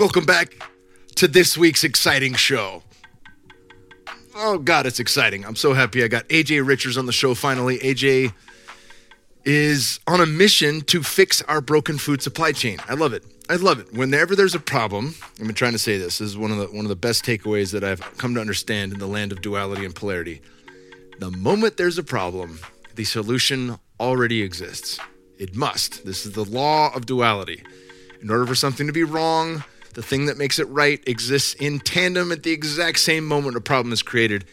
Welcome back to this week's exciting show. Oh, God, it's exciting. I'm so happy I got AJ Richards on the show finally. AJ is on a mission to fix our broken food supply chain. I love it. I love it. Whenever there's a problem, I've been trying to say this, this is one of the one of the best takeaways that I've come to understand in the land of duality and polarity. The moment there's a problem, the solution already exists. It must. This is the law of duality. In order for something to be wrong, the thing that makes it right exists in tandem at the exact same moment a problem is created.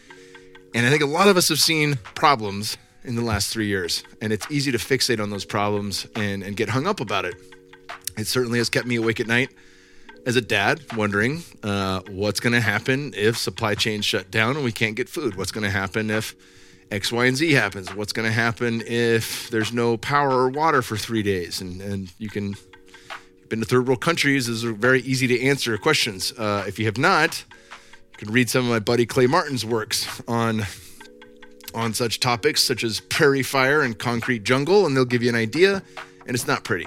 And I think a lot of us have seen problems in the last three years, and it's easy to fixate on those problems and, and get hung up about it. It certainly has kept me awake at night as a dad, wondering uh, what's going to happen if supply chains shut down and we can't get food. What's going to happen if X, Y, and Z happens? What's going to happen if there's no power or water for three days? And, and you can been to third world countries is very easy to answer questions. Uh, if you have not, you can read some of my buddy Clay Martin's works on on such topics such as prairie fire and concrete jungle, and they'll give you an idea. And it's not pretty.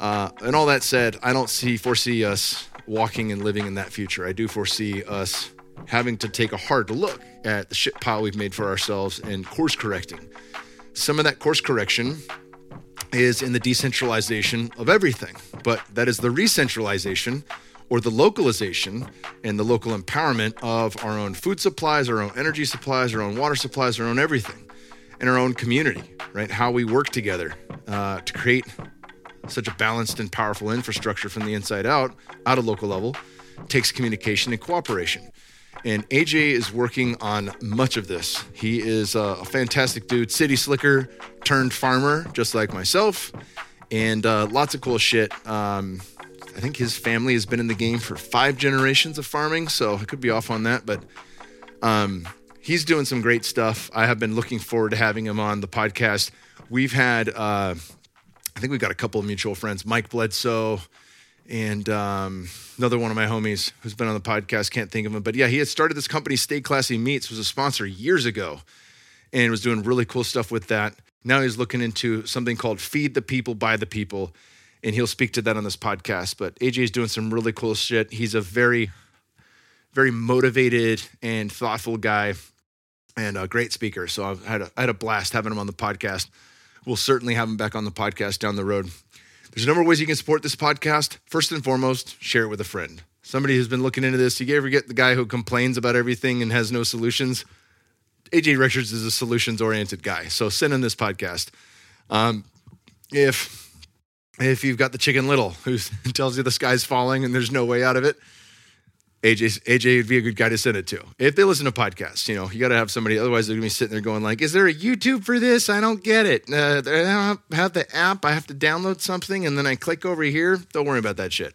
Uh, and all that said, I don't see foresee us walking and living in that future. I do foresee us having to take a hard look at the shit pile we've made for ourselves and course correcting. Some of that course correction is in the decentralization of everything, but that is the recentralization or the localization and the local empowerment of our own food supplies, our own energy supplies, our own water supplies, our own everything, and our own community, right? How we work together uh, to create such a balanced and powerful infrastructure from the inside out, at a local level, takes communication and cooperation. And AJ is working on much of this. He is a fantastic dude, city slicker turned farmer, just like myself, and uh, lots of cool shit. Um, I think his family has been in the game for five generations of farming, so I could be off on that, but um, he's doing some great stuff. I have been looking forward to having him on the podcast. We've had, uh, I think we've got a couple of mutual friends, Mike Bledsoe, and um, another one of my homies who's been on the podcast can't think of him but yeah he had started this company stay classy meats was a sponsor years ago and was doing really cool stuff with that. Now he's looking into something called feed the people by the people and he'll speak to that on this podcast. But aj is doing some really cool shit. He's a very very motivated and thoughtful guy and a great speaker. So i've had a, I had a blast having him on the podcast. We'll certainly have him back on the podcast down the road there's a number of ways you can support this podcast. First and foremost, share it with a friend. Somebody who's been looking into this. You ever get the guy who complains about everything and has no solutions? AJ Richards is a solutions oriented guy. So send him this podcast. Um, if if you've got the chicken little who tells you the sky's falling and there's no way out of it, AJ, AJ would be a good guy to send it to. If they listen to podcasts, you know, you got to have somebody. Otherwise, they're gonna be sitting there going like, "Is there a YouTube for this? I don't get it. Uh, I don't have the app. I have to download something, and then I click over here. Don't worry about that shit."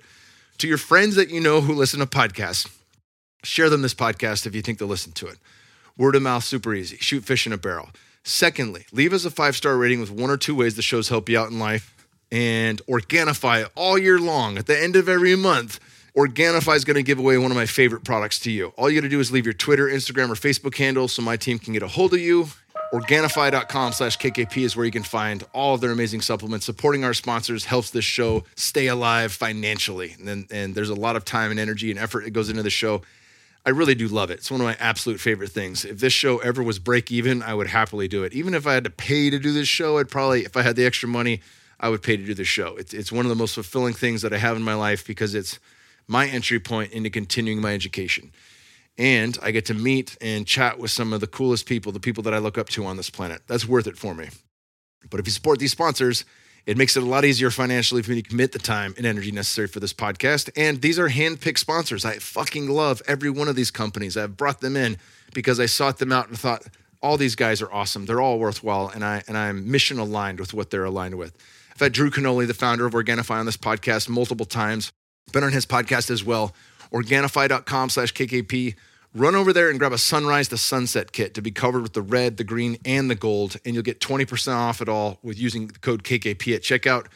To your friends that you know who listen to podcasts, share them this podcast if you think they'll listen to it. Word of mouth, super easy. Shoot fish in a barrel. Secondly, leave us a five star rating with one or two ways the shows help you out in life, and Organifi all year long. At the end of every month Organifi is going to give away one of my favorite products to you. All you got to do is leave your Twitter, Instagram, or Facebook handle so my team can get a hold of you. Organifi.com slash KKP is where you can find all of their amazing supplements. Supporting our sponsors helps this show stay alive financially. And, then, and there's a lot of time and energy and effort that goes into the show. I really do love it. It's one of my absolute favorite things. If this show ever was break even, I would happily do it. Even if I had to pay to do this show, I'd probably, if I had the extra money, I would pay to do this show. It's, it's one of the most fulfilling things that I have in my life because it's my entry point into continuing my education. And I get to meet and chat with some of the coolest people, the people that I look up to on this planet. That's worth it for me. But if you support these sponsors, it makes it a lot easier financially for me to commit the time and energy necessary for this podcast. And these are hand-picked sponsors. I fucking love every one of these companies. I've brought them in because I sought them out and thought all these guys are awesome. They're all worthwhile, and I and I'm mission aligned with what they're aligned with. I've had Drew Canole, the founder of Organifi, on this podcast multiple times been on his podcast as well. Organifi.com slash KKP. Run over there and grab a sunrise to sunset kit to be covered with the red, the green, and the gold, and you'll get 20% off it all with using the code KKP at checkout.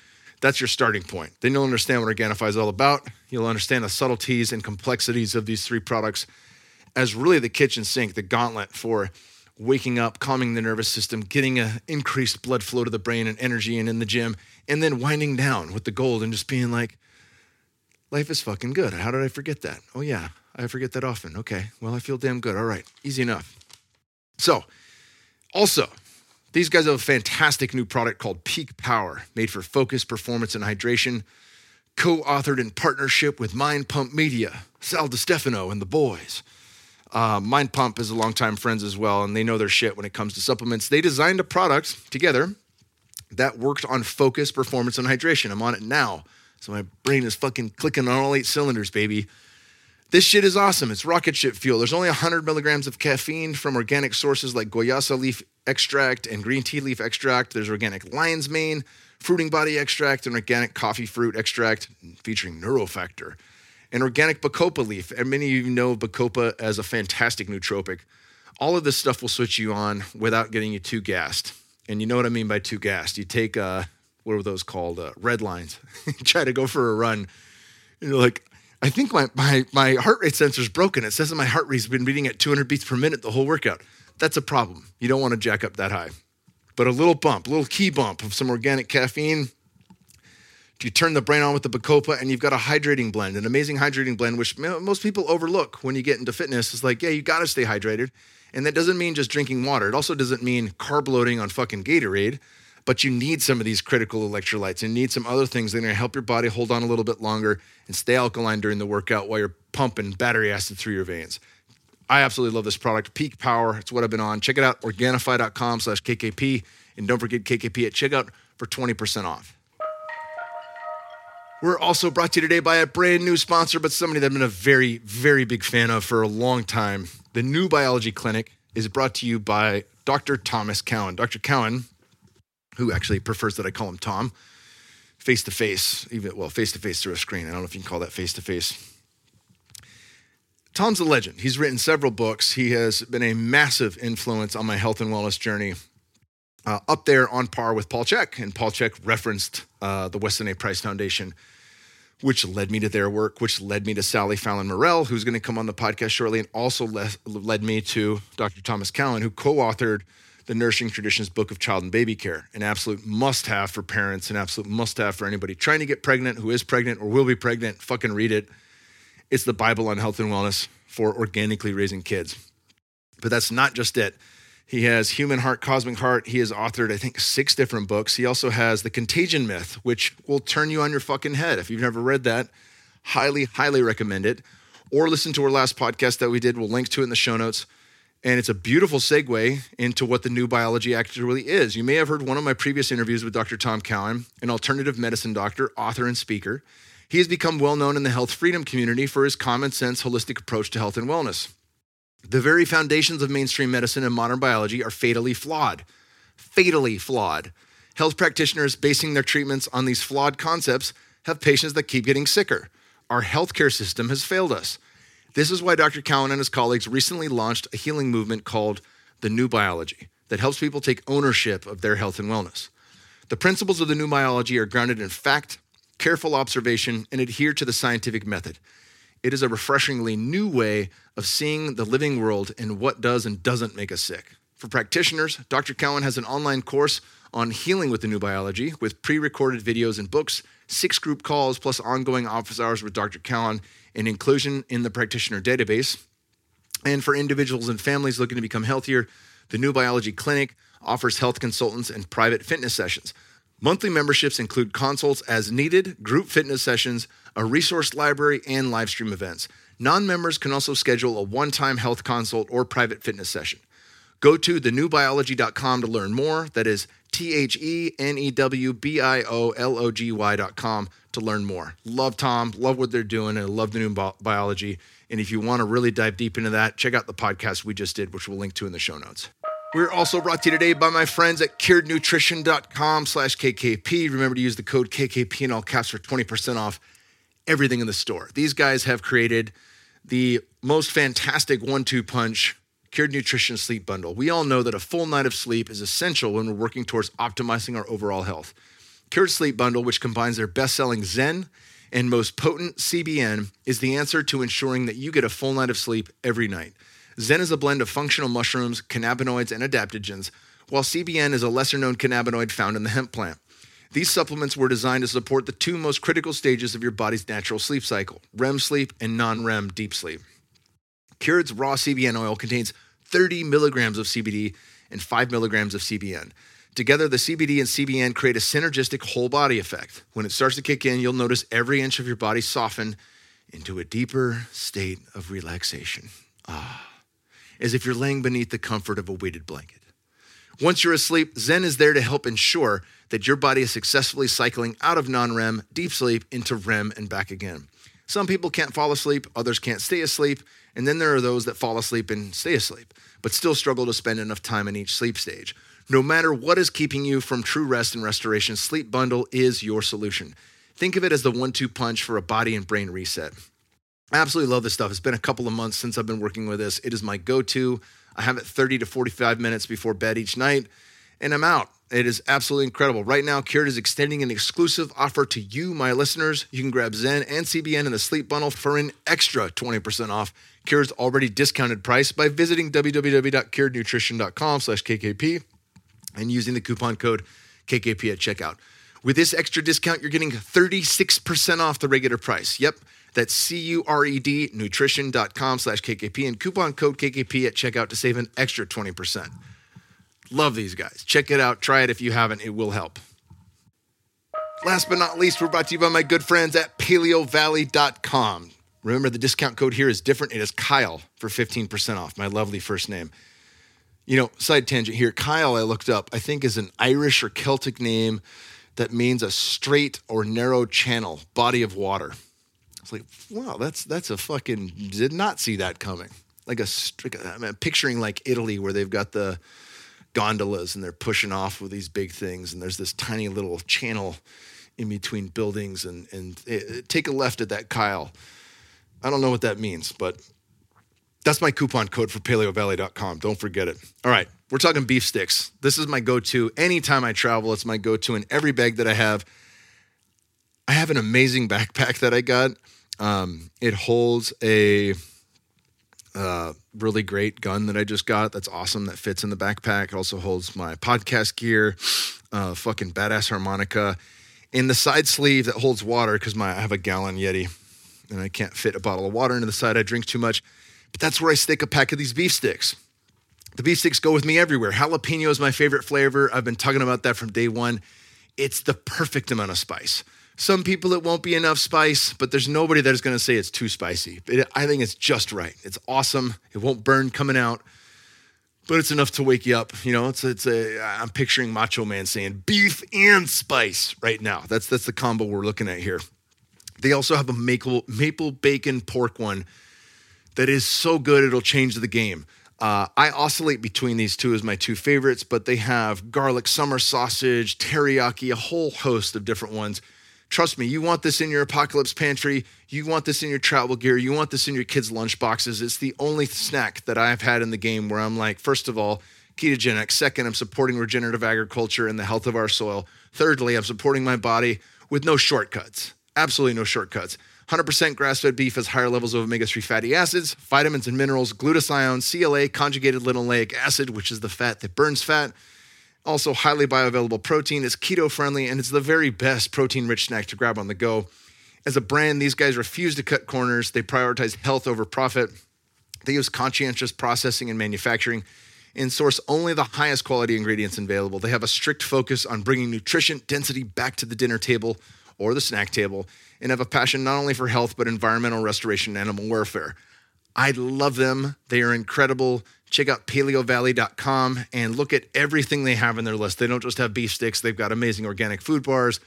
That's your starting point. Then you'll understand what Organifi is all about. You'll understand the subtleties and complexities of these three products as really the kitchen sink, the gauntlet for waking up, calming the nervous system, getting an increased blood flow to the brain and energy and in the gym, and then winding down with the gold and just being like, Life is fucking good. How did I forget that? Oh, yeah, I forget that often. Okay, well, I feel damn good. All right, easy enough. So, also, these guys have a fantastic new product called Peak Power, made for focus, performance, and hydration, co authored in partnership with Mind Pump Media, Sal Stefano, and the boys. Uh, Mind Pump is a longtime friends as well, and they know their shit when it comes to supplements. They designed a product together that worked on focus, performance, and hydration. I'm on it now. So my brain is fucking clicking on all eight cylinders, baby. This shit is awesome. It's rocket ship fuel. There's only 100 milligrams of caffeine from organic sources like guayusa leaf extract and green tea leaf extract. There's organic lion's mane, fruiting body extract, and organic coffee fruit extract featuring neurofactor, and organic bacopa leaf. And many of you know bacopa as a fantastic nootropic. All of this stuff will switch you on without getting you too gassed. And you know what I mean by too gassed. You take, uh, what are those called? Uh, red lines. try to go for a run. You're like, I think my, my, my heart rate sensor is broken. It says that my heart rate's been beating at 200 beats per minute the whole workout. That's a problem. You don't want to jack up that high. But a little bump, a little key bump of some organic caffeine. You turn the brain on with the Bacopa, and you've got a hydrating blend, an amazing hydrating blend, which most people overlook when you get into fitness. It's like, yeah, you got to stay hydrated. And that doesn't mean just drinking water. It also doesn't mean carb loading on fucking Gatorade but you need some of these critical electrolytes. You need some other things that are going to help your body hold on a little bit longer and stay alkaline during the workout while you're pumping battery acid through your veins. I absolutely love this product. Peak Power, it's what I've been on. Check it out, Organifi.com slash KKP. And don't forget KKP at checkout for 20% off. We're also brought to you today by a brand new sponsor, but somebody that I've been a very, very big fan of for a long time. The New Biology Clinic is brought to you by Dr. Thomas Cowan. Dr. Cowan who actually prefers that I call him Tom, face to face, even well, face to face through a screen. I don't know if you can call that face to face. Tom's a legend. He's written several books. He has been a massive influence on my health and wellness journey, uh, up there on par with Paul Chek. And Paul Chek referenced uh, the Weston A. Price Foundation, which led me to their work, which led me to Sally Fallon Morell, who's going to come on the podcast shortly, and also le- led me to Dr. Thomas Cowan, who co authored the Nourishing Traditions Book of Child and Baby Care, an absolute must have for parents, an absolute must have for anybody trying to get pregnant, who is pregnant or will be pregnant. Fucking read it. It's the Bible on health and wellness for organically raising kids. But that's not just it. He has Human Heart, Cosmic Heart. He has authored, I think, six different books. He also has The Contagion Myth, which will turn you on your fucking head. If you've never read that, highly, highly recommend it. Or listen to our last podcast that we did. We'll link to it in the show notes. And it's a beautiful segue into what the new biology actually is. You may have heard one of my previous interviews with Dr. Tom Cowan, an alternative medicine doctor, author, and speaker. He has become well known in the health freedom community for his common sense, holistic approach to health and wellness. The very foundations of mainstream medicine and modern biology are fatally flawed. Fatally flawed. Health practitioners basing their treatments on these flawed concepts have patients that keep getting sicker. Our healthcare system has failed us. This is why Dr. Cowan and his colleagues recently launched a healing movement called the New Biology that helps people take ownership of their health and wellness. The principles of the New Biology are grounded in fact, careful observation, and adhere to the scientific method. It is a refreshingly new way of seeing the living world and what does and doesn't make us sick. For practitioners, Dr. Cowan has an online course on healing with the new biology with pre recorded videos and books, six group calls, plus ongoing office hours with Dr. Cowan and inclusion in the practitioner database. And for individuals and families looking to become healthier, the New Biology Clinic offers health consultants and private fitness sessions. Monthly memberships include consults as needed, group fitness sessions, a resource library, and live stream events. Non members can also schedule a one time health consult or private fitness session. Go to thenewbiology.com to learn more. That is T H E N E W B I O L O G Y.com to learn more. Love Tom, love what they're doing, and love the new bi- biology. And if you want to really dive deep into that, check out the podcast we just did, which we'll link to in the show notes. We're also brought to you today by my friends at curednutrition.com slash KKP. Remember to use the code KKP in all caps for 20% off everything in the store. These guys have created the most fantastic one-two punch Cured Nutrition Sleep Bundle. We all know that a full night of sleep is essential when we're working towards optimizing our overall health. Cured Sleep Bundle, which combines their best selling Zen and most potent CBN, is the answer to ensuring that you get a full night of sleep every night. Zen is a blend of functional mushrooms, cannabinoids, and adaptogens, while CBN is a lesser known cannabinoid found in the hemp plant. These supplements were designed to support the two most critical stages of your body's natural sleep cycle REM sleep and non REM deep sleep. Cured's raw CBN oil contains 30 milligrams of CBD and 5 milligrams of CBN. Together, the CBD and CBN create a synergistic whole body effect. When it starts to kick in, you'll notice every inch of your body soften into a deeper state of relaxation. Ah, as if you're laying beneath the comfort of a weighted blanket. Once you're asleep, Zen is there to help ensure that your body is successfully cycling out of non REM, deep sleep, into REM and back again. Some people can't fall asleep, others can't stay asleep, and then there are those that fall asleep and stay asleep, but still struggle to spend enough time in each sleep stage. No matter what is keeping you from true rest and restoration, Sleep Bundle is your solution. Think of it as the one two punch for a body and brain reset. I absolutely love this stuff. It's been a couple of months since I've been working with this. It is my go to. I have it 30 to 45 minutes before bed each night, and I'm out. It is absolutely incredible. Right now, Cured is extending an exclusive offer to you, my listeners. You can grab Zen and CBN in the sleep bundle for an extra 20% off Cured's already discounted price by visiting www.curednutrition.com slash KKP and using the coupon code KKP at checkout. With this extra discount, you're getting 36% off the regular price. Yep, that's C-U-R-E-D nutrition.com slash KKP and coupon code KKP at checkout to save an extra 20%. Love these guys. Check it out. Try it if you haven't. It will help. Last but not least, we're brought to you by my good friends at paleovalley.com. Remember, the discount code here is different. It is Kyle for 15% off, my lovely first name. You know, side tangent here Kyle, I looked up, I think is an Irish or Celtic name that means a straight or narrow channel, body of water. It's like, wow, that's that's a fucking did not see that coming. Like a, I'm picturing like Italy where they've got the gondolas and they're pushing off with these big things and there's this tiny little channel in between buildings and and it, eh, take a left at that Kyle. I don't know what that means, but that's my coupon code for paleovalley.com. Don't forget it. All right, we're talking beef sticks. This is my go-to anytime I travel. It's my go-to in every bag that I have. I have an amazing backpack that I got. Um, it holds a uh, really great gun that I just got. That's awesome. That fits in the backpack. It also holds my podcast gear, uh, fucking badass harmonica. In the side sleeve that holds water because my I have a gallon Yeti and I can't fit a bottle of water into the side. I drink too much. But that's where I stick a pack of these beef sticks. The beef sticks go with me everywhere. Jalapeno is my favorite flavor. I've been talking about that from day one. It's the perfect amount of spice. Some people, it won't be enough spice, but there's nobody that is going to say it's too spicy. It, I think it's just right. It's awesome. It won't burn coming out, but it's enough to wake you up. You know, it's it's a. I'm picturing Macho Man saying beef and spice right now. That's that's the combo we're looking at here. They also have a maple maple bacon pork one that is so good it'll change the game. Uh, I oscillate between these two as my two favorites, but they have garlic summer sausage, teriyaki, a whole host of different ones. Trust me, you want this in your apocalypse pantry. You want this in your travel gear. You want this in your kids' lunch boxes. It's the only snack that I've had in the game where I'm like, first of all, ketogenic. Second, I'm supporting regenerative agriculture and the health of our soil. Thirdly, I'm supporting my body with no shortcuts. Absolutely no shortcuts. 100% grass fed beef has higher levels of omega 3 fatty acids, vitamins and minerals, glutathione, CLA, conjugated linoleic acid, which is the fat that burns fat, also, highly bioavailable protein. It's keto friendly and it's the very best protein rich snack to grab on the go. As a brand, these guys refuse to cut corners. They prioritize health over profit. They use conscientious processing and manufacturing and source only the highest quality ingredients available. They have a strict focus on bringing nutrition density back to the dinner table or the snack table and have a passion not only for health, but environmental restoration and animal welfare. I love them. They are incredible check out paleovalley.com and look at everything they have in their list. They don't just have beef sticks, they've got amazing organic food bars.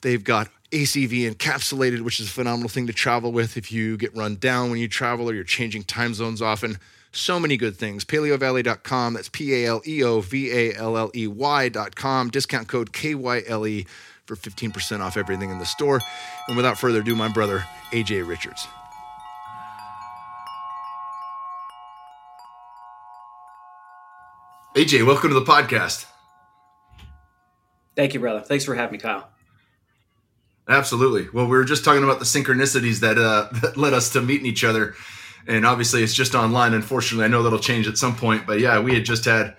They've got ACV encapsulated, which is a phenomenal thing to travel with if you get run down when you travel or you're changing time zones often. So many good things. Paleovalley.com. That's P A L E O V A L L E Y.com. Discount code KYLE for 15% off everything in the store. And without further ado, my brother, AJ Richards. AJ, welcome to the podcast. Thank you, brother. Thanks for having me, Kyle. Absolutely. Well, we were just talking about the synchronicities that, uh, that led us to meeting each other. And obviously, it's just online. Unfortunately, I know that'll change at some point. But yeah, we had just had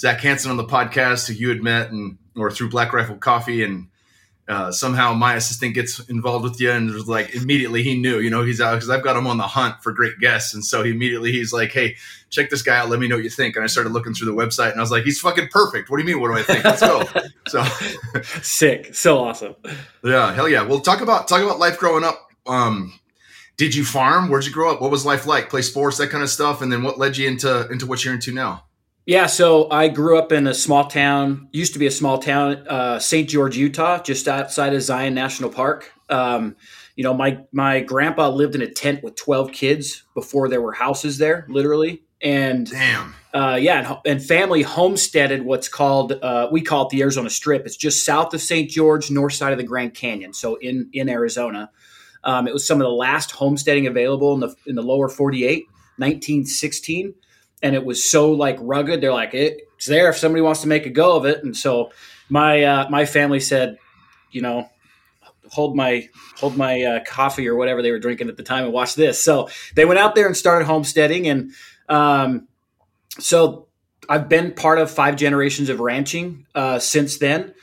Zach Hanson on the podcast, who you had met, and or through Black Rifle Coffee, and uh, somehow my assistant gets involved with you and was like immediately he knew you know he's out because i've got him on the hunt for great guests. And so he immediately he's like hey check this guy out. Let me know what you think. And i started looking through the website and i was like he's fucking perfect. What do you mean what do i think? Let's go. So sick. So awesome. Yeah hell yeah. Well talk about talk about life growing up. Um did you farm? Where'd you grow up? What was life like? Play sports that kind of stuff? And then what led you into into what you're into now yeah, so I grew up in a small town, used to be a small town, uh, St. George, Utah, just outside of Zion National Park. Um, you know, my my grandpa lived in a tent with twelve kids before there were houses there, literally. And damn, uh, yeah, and, and, family homesteaded what's called uh, we call it the Arizona Strip. It's just south of St. George, north side of the Grand Canyon, so in in Arizona. Um, it was some of the last homesteading available in the in the lower 48, 1916 and it was so like rugged. They're like, it's there if somebody wants to make a go of it. And so my uh, my family said, you know, hold my hold my uh, coffee or whatever they were drinking at the time and watch this. So they went out there and started homesteading, and um, so I've been part of five generations of ranching uh, since then.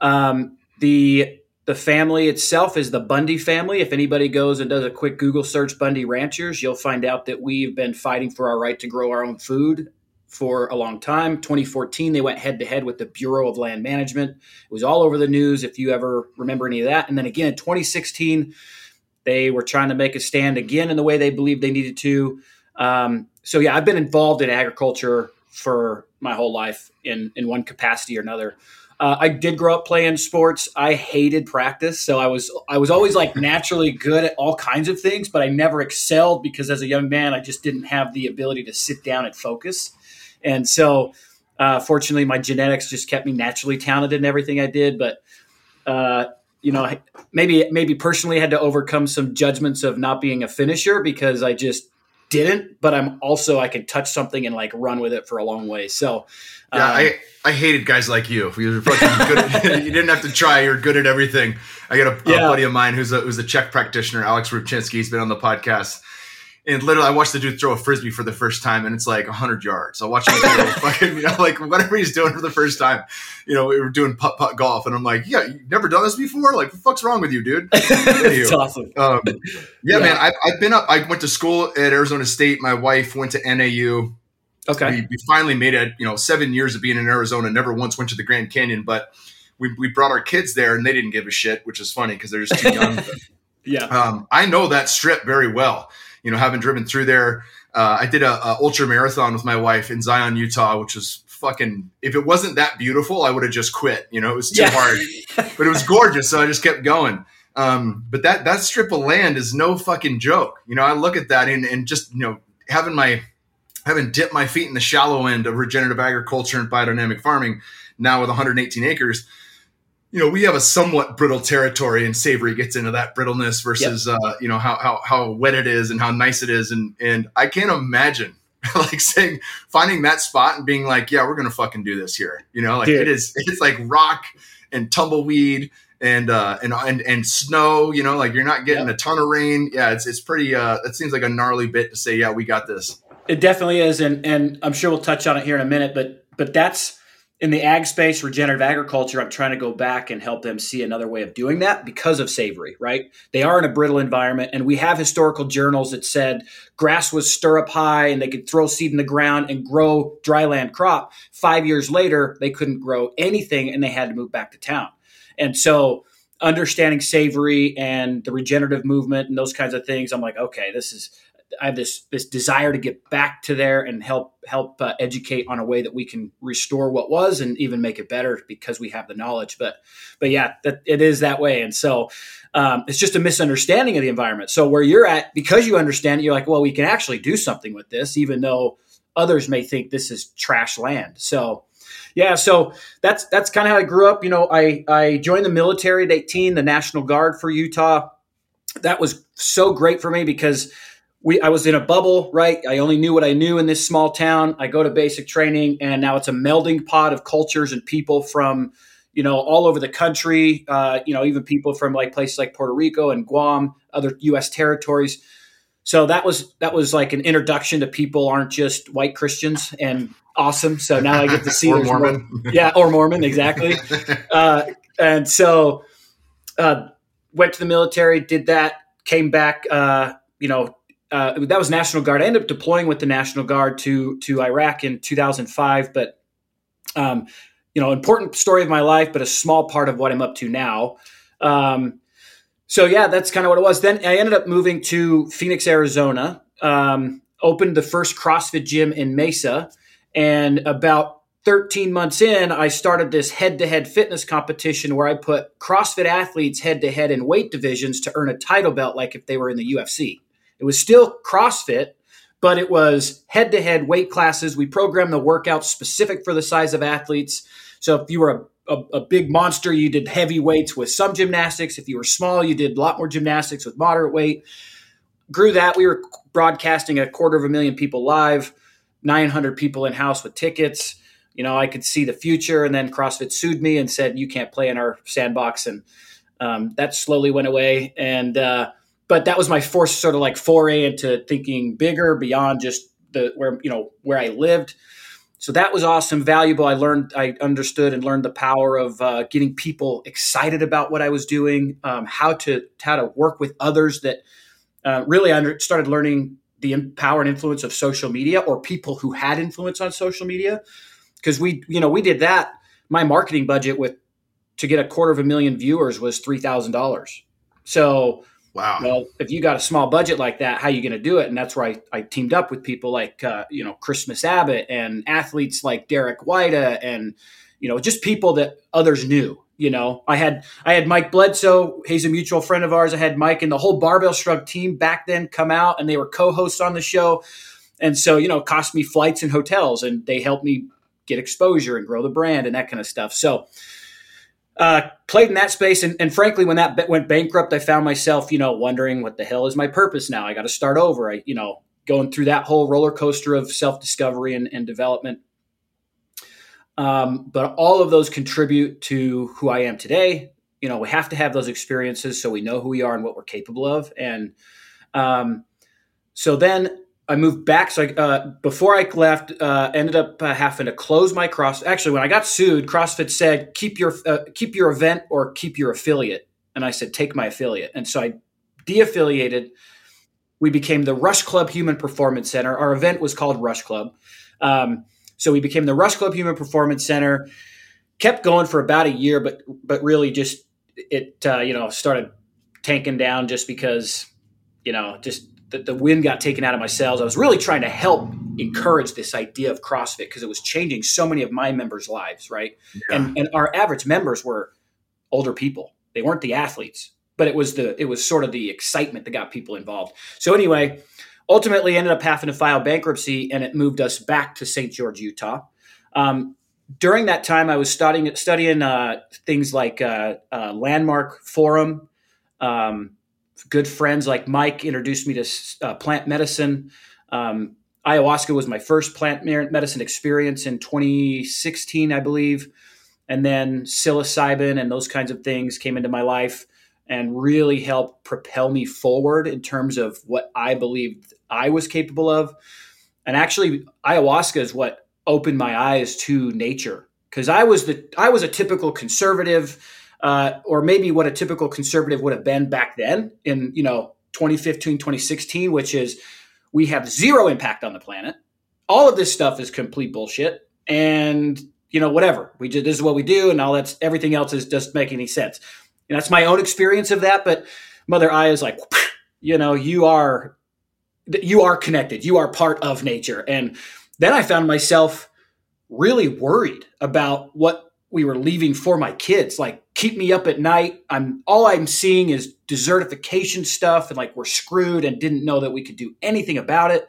Um, the the family itself is the Bundy family. If anybody goes and does a quick Google search Bundy Ranchers, you'll find out that we've been fighting for our right to grow our own food for a long time. 2014, they went head to head with the Bureau of Land Management. It was all over the news if you ever remember any of that. And then again in 2016, they were trying to make a stand again in the way they believed they needed to. Um, so yeah, I've been involved in agriculture for my whole life in in one capacity or another. Uh, I did grow up playing sports. I hated practice, so I was I was always like naturally good at all kinds of things, but I never excelled because as a young man, I just didn't have the ability to sit down and focus. And so, uh, fortunately, my genetics just kept me naturally talented in everything I did. But uh, you know, maybe maybe personally had to overcome some judgments of not being a finisher because I just didn't. But I'm also I can touch something and like run with it for a long way. So yeah, um, I I hated guys like you. You were fucking good. At, you didn't have to try. You're good at everything. I got a, yeah. a buddy of mine who's a who's a Chek practitioner, Alex Rubchinsky. He's been on the podcast. And literally, I watched the dude throw a frisbee for the first time, and it's like 100 yards. I watched him throw fucking, you know, like whatever he's doing for the first time. You know, we were doing putt putt golf, and I'm like, yeah, you've never done this before? Like, what the fuck's wrong with you, dude? It's awesome. Um, yeah, yeah, man, I, I've been up. I went to school at Arizona State. My wife went to NAU. Okay. We, we, finally made it, you know, seven years of being in Arizona, never once went to the Grand Canyon, but we, we brought our kids there and they didn't give a shit, which is funny because they're just too young. yeah. Um, I know that strip very well, you know, having driven through there. Uh, I did a, a, ultra marathon with my wife in Zion, Utah, which was fucking, if it wasn't that beautiful, I would have just quit, you know, it was too yeah. hard, but it was gorgeous. So I just kept going. Um, but that, that strip of land is no fucking joke. You know, I look at that and, and just, you know, having my, having dipped my feet in the shallow end of regenerative agriculture and biodynamic farming now with 118 acres you know we have a somewhat brittle territory and savory gets into that brittleness versus yep. uh, you know how, how how wet it is and how nice it is and and i can't imagine like saying finding that spot and being like yeah we're gonna fucking do this here you know like Dude. it is it's like rock and tumbleweed and uh and and, and snow you know like you're not getting yep. a ton of rain yeah it's it's pretty uh that seems like a gnarly bit to say yeah we got this it definitely is, and and I'm sure we'll touch on it here in a minute. But but that's in the ag space, regenerative agriculture. I'm trying to go back and help them see another way of doing that because of savory. Right? They are in a brittle environment, and we have historical journals that said grass was stirrup high, and they could throw seed in the ground and grow dryland crop. Five years later, they couldn't grow anything, and they had to move back to town. And so understanding savory and the regenerative movement and those kinds of things, I'm like, okay, this is I have this this desire to get back to there and help help uh, educate on a way that we can restore what was and even make it better because we have the knowledge. But but yeah, that it is that way, and so um, it's just a misunderstanding of the environment. So where you're at, because you understand it, you're like, well, we can actually do something with this, even though others may think this is trash land. So yeah, so that's that's kind of how I grew up. You know, I I joined the military at 18, the National Guard for Utah. That was so great for me because we I was in a bubble, right? I only knew what I knew in this small town. I go to basic training, and now it's a melding pot of cultures and people from you know all over the country. Uh, you know, even people from like places like Puerto Rico and Guam, other U.S. territories. So that was that was like an introduction to people aren't just white Christians and awesome. So now I get to see or Mormon, more, yeah, or Mormon exactly. Uh, and so uh, went to the military, did that, came back. Uh, you know, uh, that was National Guard. I ended up deploying with the National Guard to to Iraq in 2005, but um, you know, important story of my life, but a small part of what I'm up to now. Um, so yeah, that's kind of what it was. Then I ended up moving to Phoenix, Arizona. Um, opened the first CrossFit gym in Mesa, and about 13 months in, I started this head to head fitness competition where I put CrossFit athletes head to head in weight divisions to earn a title belt like if they were in the UFC. It was still CrossFit, but it was head to head weight classes. We programmed the workouts specific for the size of athletes. So if you were a, a, a, big monster, you did heavy weights with some gymnastics. If you were small, you did a lot more gymnastics with moderate weight. Grew that. We were broadcasting a quarter of a million people live, 900 people in house with tickets you know, I could see the future. And then CrossFit sued me and said, you can't play in our sandbox. And um, that slowly went away. And, uh, but that was my first sort of like foray into thinking bigger beyond just the, where, you know, where I lived. So that was awesome, valuable. I learned, I understood and learned the power of uh, getting people excited about what I was doing, um, how to, how to work with others that uh, really I started learning the power and influence of social media or people who had influence on social media because we you know we did that my marketing budget with to get a quarter of a million viewers was three thousand dollars so wow. Well if you got a small budget like that how are you going to do it? And that's where I, I teamed up with people like uh, you know christmas abbott and athletes like derek Weida and you know just people that others knew you know? I had i had mike bledsoe he's a mutual friend of ours. I had mike and the whole Barbell Shrugged team back then come out and they were co-hosts on the show. And so you know it cost me flights and hotels and they helped me get exposure and grow the brand and that kind of stuff. So, uh, played in that space, and, and, frankly, when that went bankrupt, I found myself, you know, wondering what the hell is my purpose now. I got to start over. I, you know, going through that whole roller coaster of self discovery and, and, development. Um, but all of those contribute to who I am today. You know, we have to have those experiences so we know who we are and what we're capable of. And um, so then I moved back. So I, uh, before I left, uh, ended up uh, having to close my cross. Actually, when I got sued, CrossFit said keep your uh, keep your event or keep your affiliate, and I said take my affiliate. And so I de-affiliated. We became the Rush Club Human Performance Center. Our event was called Rush Club. Um, so we became the Rush Club Human Performance Center. Kept going for about a year, but but really just it uh, you know started tanking down just because you know just the, the wind got taken out of my sails. I was really trying to help encourage this idea of CrossFit because it was changing so many of my members' lives, right? Yeah. And and our average members were older people. They weren't the athletes, but it was the it was sort of the excitement that got people involved. So anyway, ultimately ended up having to file bankruptcy, and it moved us back to St. George, Utah. Um, during that time, I was studying studying uh, things like uh, uh, Landmark Forum. Um, good friends like Mike introduced me to uh, plant medicine. Um, ayahuasca was my first plant medicine experience in 2016, I believe. And then psilocybin and those kinds of things came into my life and really helped propel me forward in terms of what I believed I was capable of. And actually, ayahuasca is what opened my eyes to nature because I was the I was a typical conservative uh, or maybe what a typical conservative would have been back then in you know 2015 2016 which is we have zero impact on the planet. All of this stuff is complete bullshit. And you know whatever. We just this is what we do and all that's everything else is just making any sense. And that's my own experience of that but mother i is like you know you are you are connected. You are part of nature. And then i found myself really worried about what we were leaving for my kids. Like keep me up at night. I'm all i'm seeing is desertification stuff and like we're screwed and didn't know that we could do anything about it.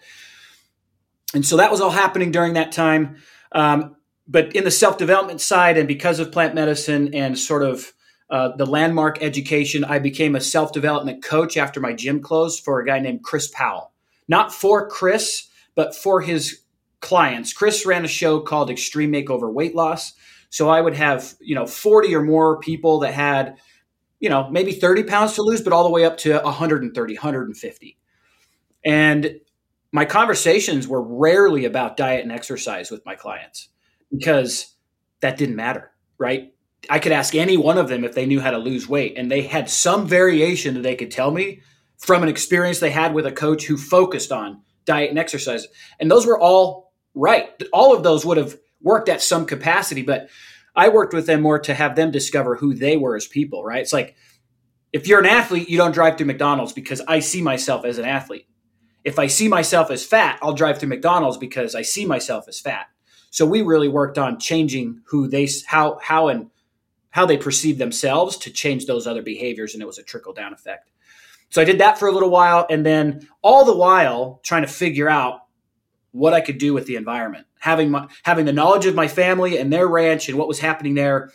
And so that was all happening during that time. Um, but in the self-development side and because of plant medicine and sort of uh, the landmark education i became a self-development coach after my gym closed for a guy named chris powell. Not for chris but for his clients. Chris ran a show called extreme makeover weight loss so I would have, you know, 40 or more people that had, you know, maybe 30 pounds to lose, but all the way up to 130, 150. And my conversations were rarely about diet and exercise with my clients because that didn't matter, right? I could ask any one of them if they knew how to lose weight, and they had some variation that they could tell me from an experience they had with a coach who focused on diet and exercise. And those were all right. All of those would have worked at some capacity, but I worked with them more to have them discover who they were as people, right? It's like if you're an athlete, you don't drive through McDonald's because I see myself as an athlete. If I see myself as fat, I'll drive through McDonald's because I see myself as fat. So we really worked on changing who they how how and how they perceive themselves to change those other behaviors and it was a trickle down effect. So I did that for a little while and then all the while trying to figure out what I could do with the environment. Having my having the knowledge of my family and their ranch and what was happening there,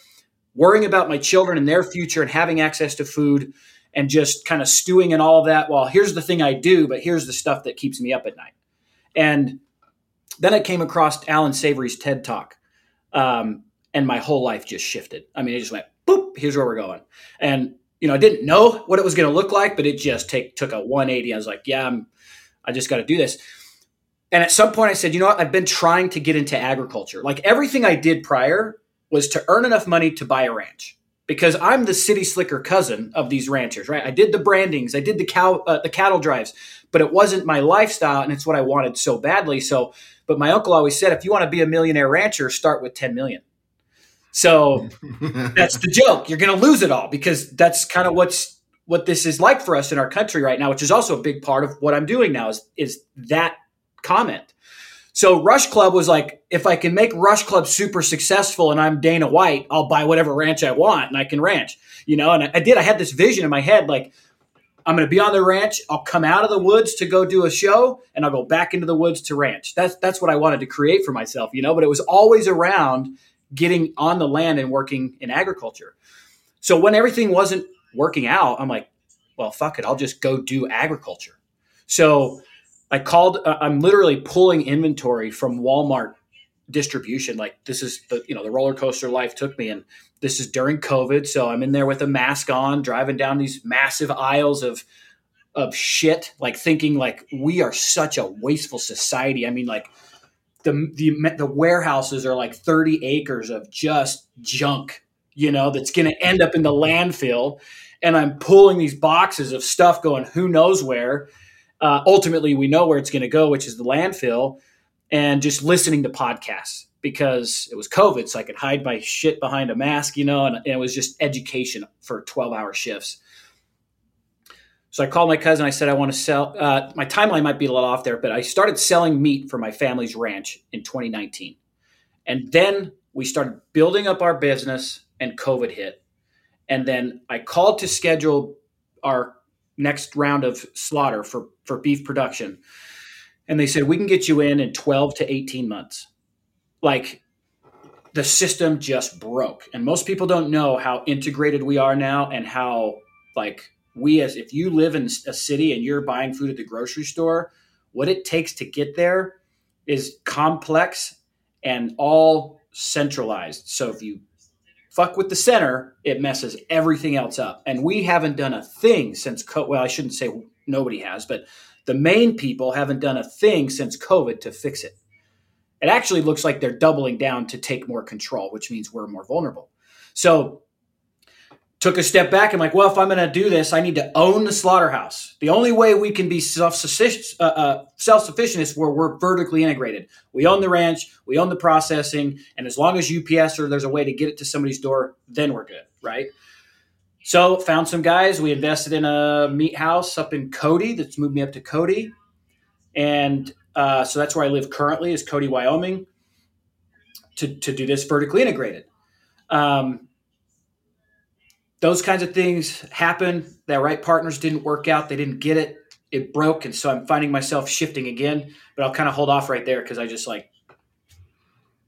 worrying about my children and their future and having access to food and just kind of stewing in all that. Well, here's the thing I do, but here's the stuff that keeps me up at night. And then I came across Allan Savory's TED Talk, um, and my whole life just shifted. I mean, it just went boop. Here's where we're going, and you know, I didn't know what it was going to look like, but it just take took a 180. I was like, yeah, I'm, I just got to do this. And at some point, I said, you know what? I've been trying to get into agriculture. Like everything I did prior was to earn enough money to buy a ranch because I'm the city slicker cousin of these ranchers, right? I did the brandings, I did the cow, uh, the cattle drives, but it wasn't my lifestyle, and it's what I wanted so badly. So, but my uncle always said, if you want to be a millionaire rancher, start with 10 million. So that's the joke. You're going to lose it all because that's kind of what's what this is like for us in our country right now, which is also a big part of what I'm doing now is is that comment. So Rush Club was like, if I can make Rush Club super successful and I'm Dana White, I'll buy whatever ranch I want and I can ranch, you know. And I, I did. I had this vision in my head, like I'm going to be on the ranch. I'll come out of the woods to go do a show, and I'll go back into the woods to ranch. That's that's what I wanted to create for myself, you know. But it was always around getting on the land and working in agriculture. So when everything wasn't working out, I'm like, well, fuck it, I'll just go do agriculture. So I called. Uh, I'm literally pulling inventory from Walmart distribution. Like this is the you know the roller coaster life took me, and this is during COVID. So I'm in there with a mask on, driving down these massive aisles of of shit. Like thinking like we are such a wasteful society. I mean like. The, the, the warehouses are like 30 acres of just junk, you know, that's going to end up in the landfill. And I'm pulling these boxes of stuff going, who knows where uh, ultimately we know where it's going to go, which is the landfill, and just listening to podcasts because it was COVID, so I could hide my shit behind a mask, you know, and, and it was just education for 12 hour shifts. So I called my cousin. I said, I want to sell. Uh, my timeline might be a little off there, but I started selling meat for my family's ranch in 2019. And then we started building up our business, and COVID hit. And then I called to schedule our next round of slaughter for for beef production. And they said we can get you in in 12 to 18 months. Like the system just broke. And most people don't know how integrated we are now and how like we as if you live in a city and you're buying food at the grocery store what it takes to get there is complex and all centralized. So if you fuck with the center, it messes everything else up. And we haven't done a thing since COVID. Well, I shouldn't say nobody has, but the main people haven't done a thing since COVID to fix it. It actually looks like they're doubling down to take more control, which means we're more vulnerable. So took a step back. I'm like, well, if I'm going to do this, I need to own the slaughterhouse. The only way we can be self-sufficient, uh, uh, self-sufficient is where we're vertically integrated. We own the ranch, we own the processing, and as long as UPS or there's a way to get it to somebody's door, then we're good, right? So found some guys. We invested in a meat house up in Cody. That's moved me up to Cody, and uh, so that's where I live currently is Cody, Wyoming. To to do this vertically integrated. Um, those kinds of things happen. That right partners didn't work out. They didn't get it. It broke. And so I'm finding myself shifting again, but I'll kind of hold off right there because I just like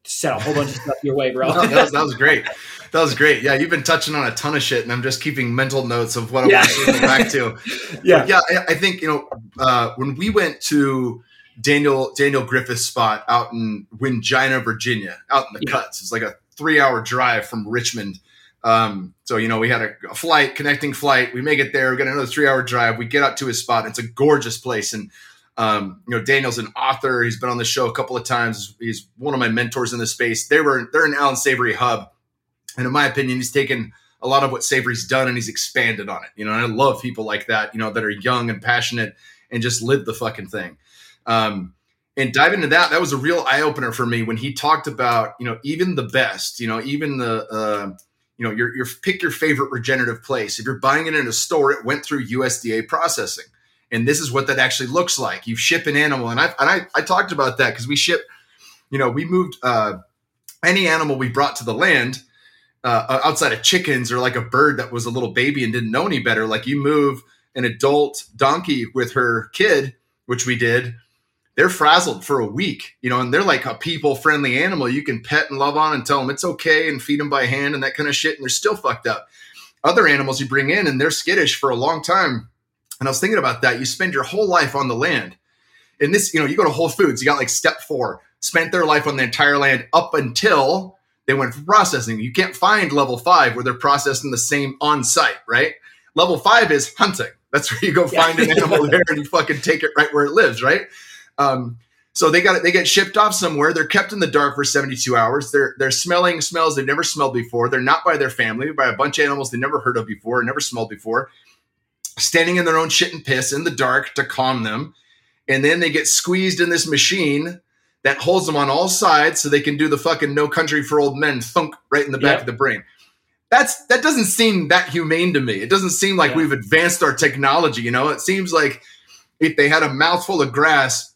set a whole bunch of stuff your way, bro. no, that, was, that, was, great. That was great. Yeah, you've been touching on a ton of shit, and I'm just keeping mental notes of what I yeah. want to circle back to. yeah, but yeah. I, I, think you know uh, when we went to Daniel Daniel Griffith's spot out in Wingina, Virginia, out in the yeah. cuts. It's like a three hour drive from Richmond. Um, so you know, we had a, a, flight, connecting flight. We make it there. We got another three hour drive. We get out to his spot. It's a gorgeous place, and um, you know, Daniel's an author. He's been on the show a couple of times. He's one of my mentors in the space. They were they're an Allan Savory hub, And in my opinion, he's taken a lot of what Savory's done and he's expanded on it. You know, and I love people like that, you know, that are young and passionate and just live the fucking thing. Um, and dive into that, that was a real eye opener for me when he talked about, you know, even the best, you know, even the, uh, you know, your, your pick your favorite regenerative place. If you're buying it in a store, it went through USDA processing. And this is what that actually looks like. You ship an animal. And I, and I, I talked about that because we ship, you know, we moved uh, any animal we brought to the land uh, outside of chickens or like a bird that was a little baby and didn't know any better. Like you move an adult donkey with her kid, which we did, they're frazzled for a week, you know, and they're like a people friendly animal you can pet and love on and tell them it's okay and feed them by hand and that kind of shit. And they're still fucked up. Other animals you bring in and they're skittish for a long time. And I was thinking about that. You spend your whole life on the land. And this, you know, you go to Whole Foods, you got like step four, spent their life on the entire land up until they went for processing. You can't find level five where they're processing the same on site, right? Level five is hunting. That's where you go find yeah. an animal there and you fucking take it right where it lives, right? Um, so they got it. They get shipped off somewhere. They're kept in the dark for 72 hours. They're they're smelling smells they've never smelled before. They're not by their family, by a bunch of animals they never heard of before, never smelled before. Standing in their own shit and piss in the dark to calm them, and then they get squeezed in this machine that holds them on all sides so they can do the fucking no country for old men thunk right in the back yep. of the brain that's that doesn't seem that humane to me. It doesn't seem like yeah. we've advanced our technology. You know, it seems like if they had a mouthful of grass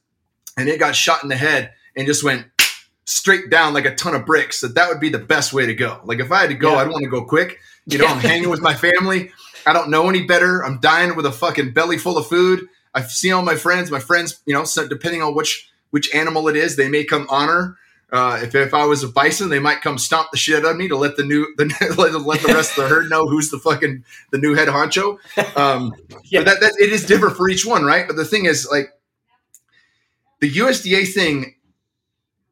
and it got shot in the head and just went straight down like a ton of bricks, that that would be the best way to go. Like if I had to go, yeah. I'd want to go quick. You know, I'm hanging with my family. I don't know any better. I'm dying with a fucking belly full of food. I've seen all my friends. My friends, you know, so depending on which which animal it is, they may come honor uh, if, if I was a bison, they might come stomp the shit out of me to let the new the, let, the rest of the herd know who's the fucking the new head honcho. Um, yeah. But that, that it is different for each one, right? But the thing is, like the USDA thing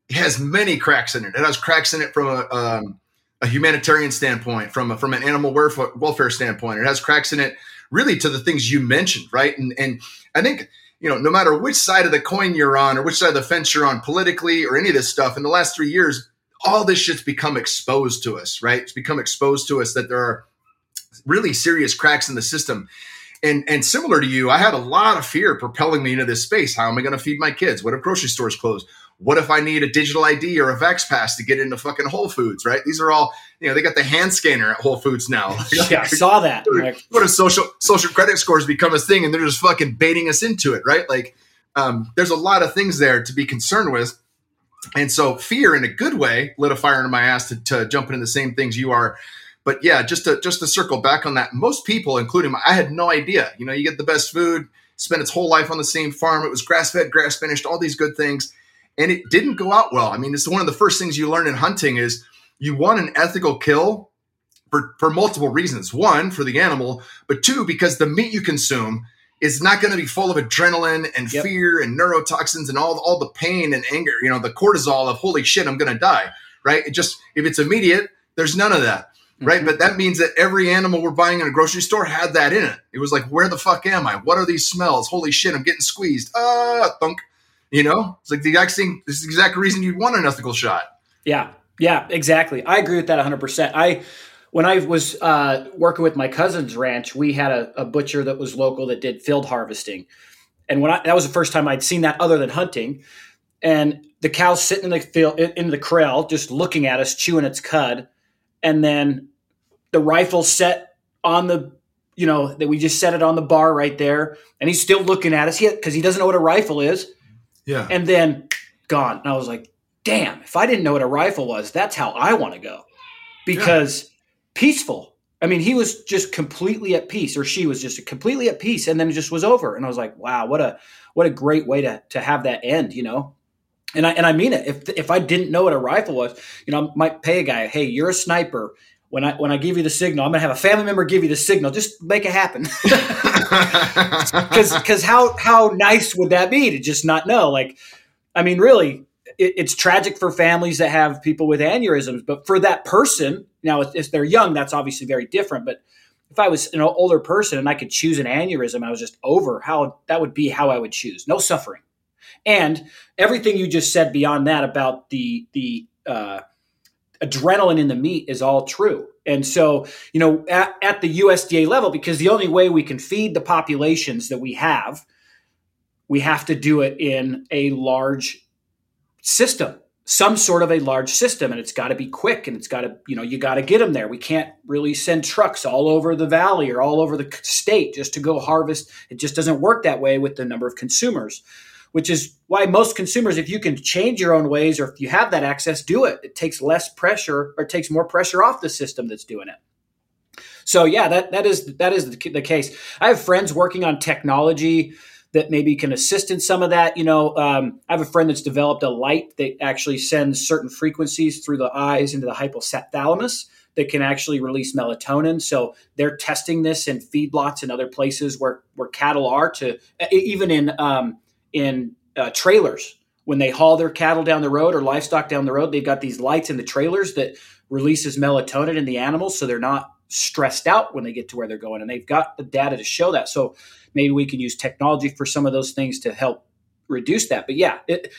has many cracks in it. It has cracks in it from a, um, a humanitarian standpoint, from a, from an animal welfare standpoint. It has cracks in it, really, to the things you mentioned, right? And and I think you know, no matter which side of the coin you're on or which side of the fence you're on politically or any of this stuff, in the last three years, all this shit's become exposed to us, right? It's become exposed to us that there are really serious cracks in the system. And and similar to you, I had a lot of fear propelling me into this space. How am I going to feed my kids? What if grocery stores close? What if I need a digital ID or a Vax Pass to get into fucking Whole Foods, right? These are all, you know, they got the hand scanner at Whole Foods now. yeah, I saw that. What if social social credit scores become a thing and they're just fucking baiting us into it, right? Like, um, there's a lot of things there to be concerned with. And so fear in a good way lit a fire into my ass to, to jump into the same things you are. But yeah, just to just to circle back on that, most people, including my, I had no idea. You know, you get the best food, spent its whole life on the same farm. It was grass fed, grass finished, all these good things and it didn't go out well. I mean, it's one of the first things you learn in hunting is you want an ethical kill for, for multiple reasons. One, for the animal, but two, because the meat you consume is not going to be full of adrenaline and yep. fear and neurotoxins and all, all the pain and anger, you know, the cortisol of holy shit, I'm going to die, right? It just, if it's immediate, there's none of that. Right. Mm-hmm. But that means that every animal we're buying in a grocery store had that in it. It was like, where the fuck am I? What are these smells? Holy shit, I'm getting squeezed. Ah, thunk. You know, it's like the exact thing. This is the exact reason you'd want an ethical shot. Yeah, yeah, exactly. I agree with that 100. percent I when I was uh, working with my cousin's ranch, we had a, a, butcher that was local that did field harvesting, and when I, that was the first time I'd seen that other than hunting, and the cow sitting in the field in the corral, just looking at us, chewing its cud, and then the rifle set on the you know that we just set it on the bar right there, and he's still looking at us yet because he, doesn't know what a rifle is yeah. And then gone. And I was like, damn, if I didn't know what a rifle was, that's how I want to go. Because yeah. peaceful. I mean, he was just completely at peace, or she was just completely at peace, and then it just was over. And I was like, wow, what a what a great way to to have that end, you know? And I and I mean it. If if I didn't know what a rifle was, you know, I might pay a guy, hey, you're a sniper. When I when I give you the signal, I'm gonna have a family member give you the signal. Just make it happen. Because because how how nice would that be to just not know? Like, I mean, really, it, it's tragic for families that have people with aneurysms, but for that person, now if, if they're young, that's obviously very different. But if I was an older person and I could choose an aneurysm, I was just over how that would be how I would choose. No suffering, and everything you just said beyond that about the the uh, adrenaline in the meat is all true. And so, you know, at, at the USDA level, because the only way we can feed the populations that we have, we have to do it in a large system some sort of a large system and it's got to be quick and it's got to you know you got to get them there. We can't really send trucks all over the valley or all over the state just to go harvest. It just doesn't work that way with the number of consumers which is why most consumers if you can change your own ways or if you have that access do it it takes less pressure or takes more pressure off the system that's doing it so yeah that that is that is the, the case i have friends working on technology that maybe can assist in some of that. You know, um, I have a friend that's developed a light that actually sends certain frequencies through the eyes into the hypothalamus that can actually release melatonin. So they're testing this in feedlots and other places where where cattle are to even in um, in uh, trailers when they haul their cattle down the road or livestock down the road. They've got these lights in the trailers that releases melatonin in the animals, so they're not stressed out when they get to where they're going, and they've got the data to show that. So maybe we can use technology for some of those things to help reduce that. But yeah, it,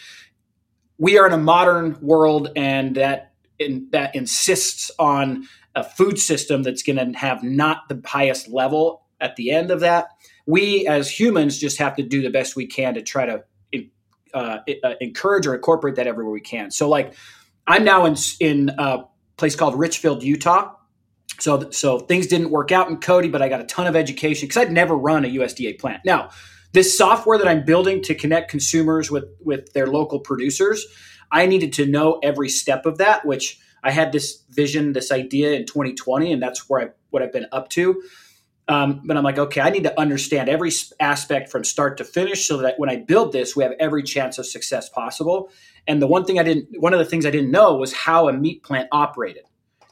we are in a modern world, and that in, that insists on a food system that's going to have not the highest level at the end of that. We as humans just have to do the best we can to try to uh, uh, encourage or incorporate that everywhere we can. So, like, I'm now in in a place called Richfield, Utah, so, so things didn't work out in Cody, but I got a ton of education because I'd never run a USDA plant. Now, this software that I'm building to connect consumers with with their local producers, I needed to know every step of that. Which I had this vision, this idea in 2020, and that's where I what I've been up to. Um, but I'm like, okay, I need to understand every aspect from start to finish, so that when I build this, we have every chance of success possible. And the one thing I didn't, one of the things I didn't know was how a meat plant operated.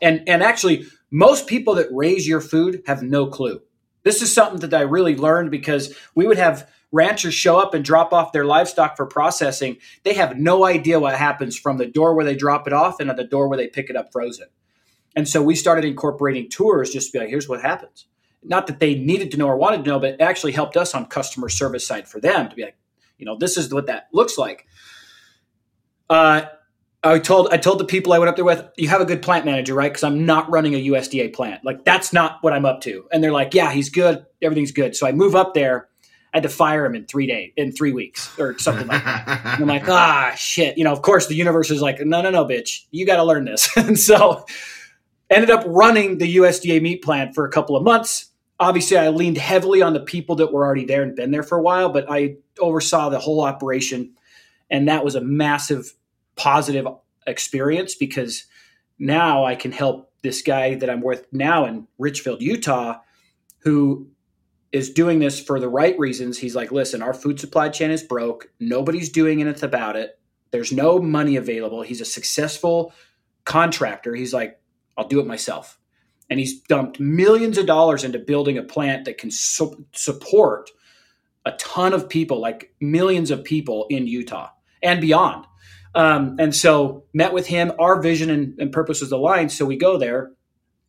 And and actually, most people that raise your food have no clue. This is something that I really learned because we would have ranchers show up and drop off their livestock for processing. They have no idea what happens from the door where they drop it off and at the door where they pick it up frozen. And so we started incorporating tours just to be like, here's what happens. Not that they needed to know or wanted to know, but it actually helped us on customer service side for them to be like, you know, this is what that looks like. Uh, I told I told the people I went up there with, you have a good plant manager, right? Because I'm not running a USDA plant. Like that's not what I'm up to. And they're like, yeah, he's good. Everything's good. So I move up there. I had to fire him in three days, in three weeks, or something like that. and I'm like, ah, shit. You know, of course, the universe is like, no, no, no, bitch, you got to learn this. and so, ended up running the USDA meat plant for a couple of months. Obviously, I leaned heavily on the people that were already there and been there for a while, but I oversaw the whole operation, and that was a massive positive experience because now I can help this guy that I'm with now in Richfield, Utah, who is doing this for the right reasons. He's like, listen, our food supply chain is broke. Nobody's doing anything about it. There's no money available. He's a successful contractor. He's like, I'll do it myself. And he's dumped millions of dollars into building a plant that can su- support a ton of people, like millions of people in Utah and beyond. Um, and so met with him. Our vision and, and purpose was aligned. So we go there.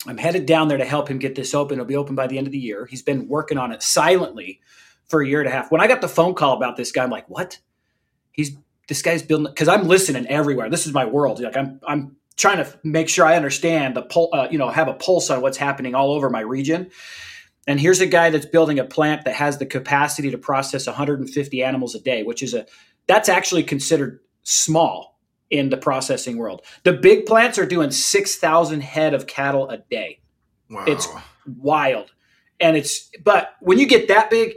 I'm headed down there to help him get this open. It'll be open by the end of the year. He's been working on it silently for a year and a half. When I got the phone call about this guy, I'm like, what? He's this guy's building because I'm listening everywhere. This is my world. Like I'm I'm trying to make sure I understand the pul- uh, you know have a pulse on what's happening all over my region. And here's a guy that's building a plant that has the capacity to process 150 animals a day, which is a that's actually considered small in the processing world. The big plants are doing 6,000 head of cattle a day. Wow. It's wild. And it's, but when you get that big,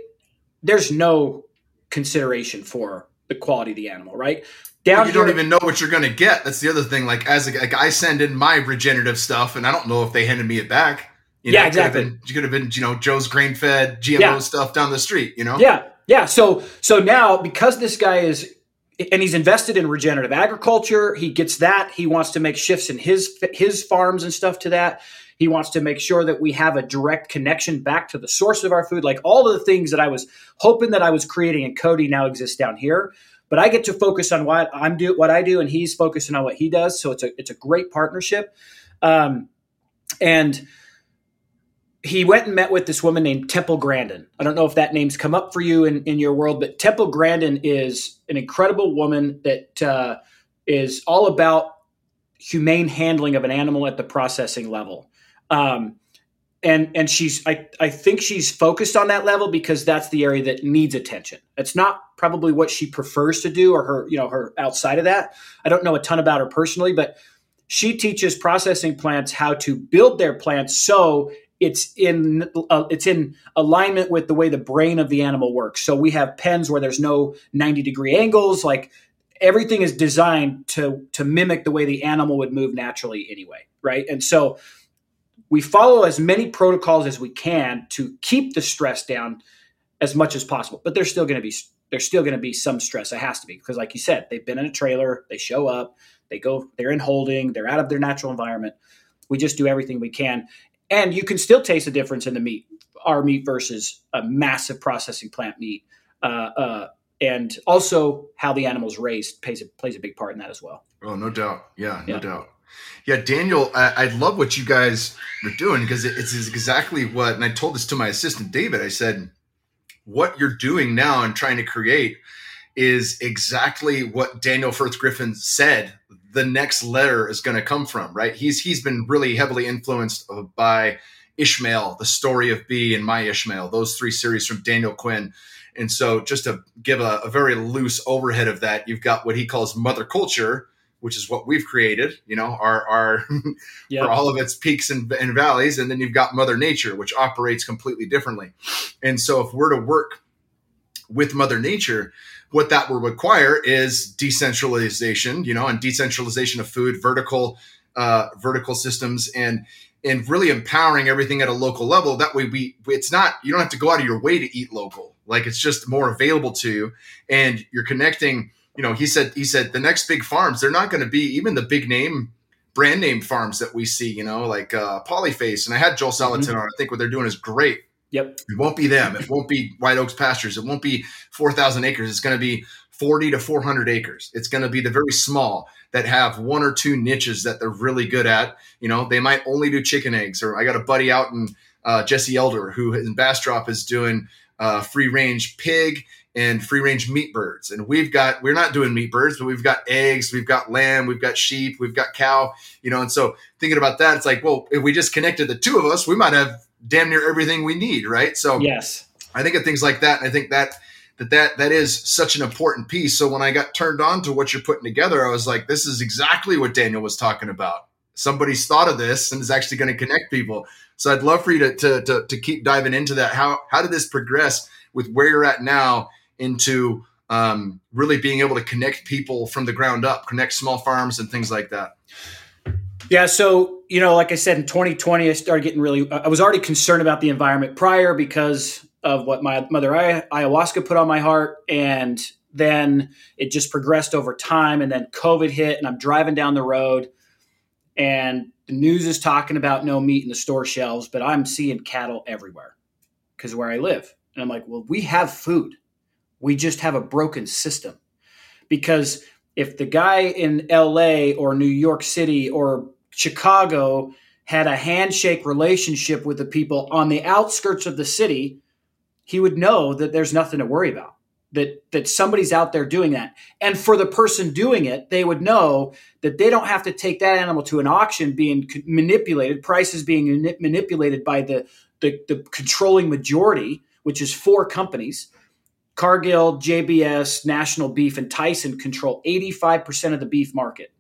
there's no consideration for the quality of the animal, right? Down you don't even know what you're going to get. That's the other thing. Like, as a, like I send in my regenerative stuff, and I don't know if they handed me it back. You know, yeah, exactly. Could been, you could have been, you know, Joe's grain fed GMO yeah. stuff down the street. You know. Yeah, yeah. So, so now because this guy is and he's invested in regenerative agriculture. He gets that. He wants to make shifts in his his farms and stuff to that. He wants to make sure that we have a direct connection back to the source of our food. Like all of the things that I was hoping that I was creating in Cody now exist down here. But I get to focus on what I'm do what I do, and he's focusing on what he does. So it's a it's a great partnership. Um, and he went and met with this woman named Temple Grandin. I don't know if that name's come up for you in, in your world, but Temple Grandin is an incredible woman that uh, is all about humane handling of an animal at the processing level. Um, and and she's I, I think she's focused on that level because that's the area that needs attention. It's not probably what she prefers to do or her you know her outside of that. I don't know a ton about her personally, but she teaches processing plants how to build their plants so it's in uh, it's in alignment with the way the brain of the animal works. So we have pens where there's no 90 degree angles like everything is designed to to mimic the way the animal would move naturally anyway, right? And so we follow as many protocols as we can to keep the stress down as much as possible. But there's still going to be there's still going to be some stress. It has to be because, like you said, they've been in a trailer, they show up, they go, they're in holding, they're out of their natural environment. We just do everything we can, and you can still taste the difference in the meat, our meat versus a massive processing plant meat. Uh, uh, and also how the animal's raised plays a, plays a big part in that as well. Oh, no doubt. Yeah, no yeah. doubt. Yeah, Daniel, I, I, love what you guys are doing because it's exactly what, and I told this to my assistant David. I said, what you're doing now and trying to create is exactly what Daniel Firth Griffith said the next letter is going to come from, right? He's he's been really heavily influenced by Ishmael, the story of B and My Ishmael, those three series from Daniel Quinn. And so, just to give a, a very loose overhead of that, you've got what he calls mother culture, which is what we've created, you know, our, our yep. for all of its peaks and, and valleys. And then you've got Mother Nature, which operates completely differently. And so if we're to work with Mother Nature, what that will require is decentralization, you know, and decentralization of food, vertical, uh, vertical systems, and and really empowering everything at a local level. That way, we it's not you don't have to go out of your way to eat local. Like it's just more available to you, and you're connecting you know, he said he said the next big farms they're not going to be even the big name brand name farms that we see. You know, like uh, Polyface. And I had Joel Salatin mm-hmm. on. I think what they're doing is great. Yep. It won't be them. It won't be White Oaks pastures. It won't be four thousand acres. It's going to be forty to four hundred acres. It's going to be the very small that have one or two niches that they're really good at. You know, they might only do chicken eggs. Or I got a buddy out in uh, Jesse Elder who in Bastrop is doing uh, free range pig and free range meat birds. And we've got, we're not doing meat birds, but we've got eggs, we've got lamb, we've got sheep, we've got cow, you know. And so thinking about that, it's like, well, if we just connected the two of us, we might have damn near everything we need, right? So, yes, I think of things like that. And I think that, that that that is such an important piece. So when I got turned on to what you're putting together, I was like, this is exactly what Daniel was talking about. Somebody's thought of this and is actually going to connect people. So I'd love for you to, to, to, to keep diving into that. How, how did this progress with where you're at now into um, really being able to connect people from the ground up, connect small farms and things like that? Yeah, so you know, like I said, in 2020, I started getting really. I was already concerned about the environment prior because of what my mother ayahuasca put on my heart, and then it just progressed over time. And then COVID hit, and I'm driving down the road, and the news is talking about no meat in the store shelves, but I'm seeing cattle everywhere because where I live. And I'm like, well, we have food. We just have a broken system. Because if the guy in LA or New York City or Chicago had a handshake relationship with the people on the outskirts of the city, he would know that there's nothing to worry about that that somebody's out there doing that and for the person doing it they would know that they don't have to take that animal to an auction being manipulated prices being manipulated by the the, the controlling majority which is four companies cargill jbs national beef and tyson control 85% of the beef market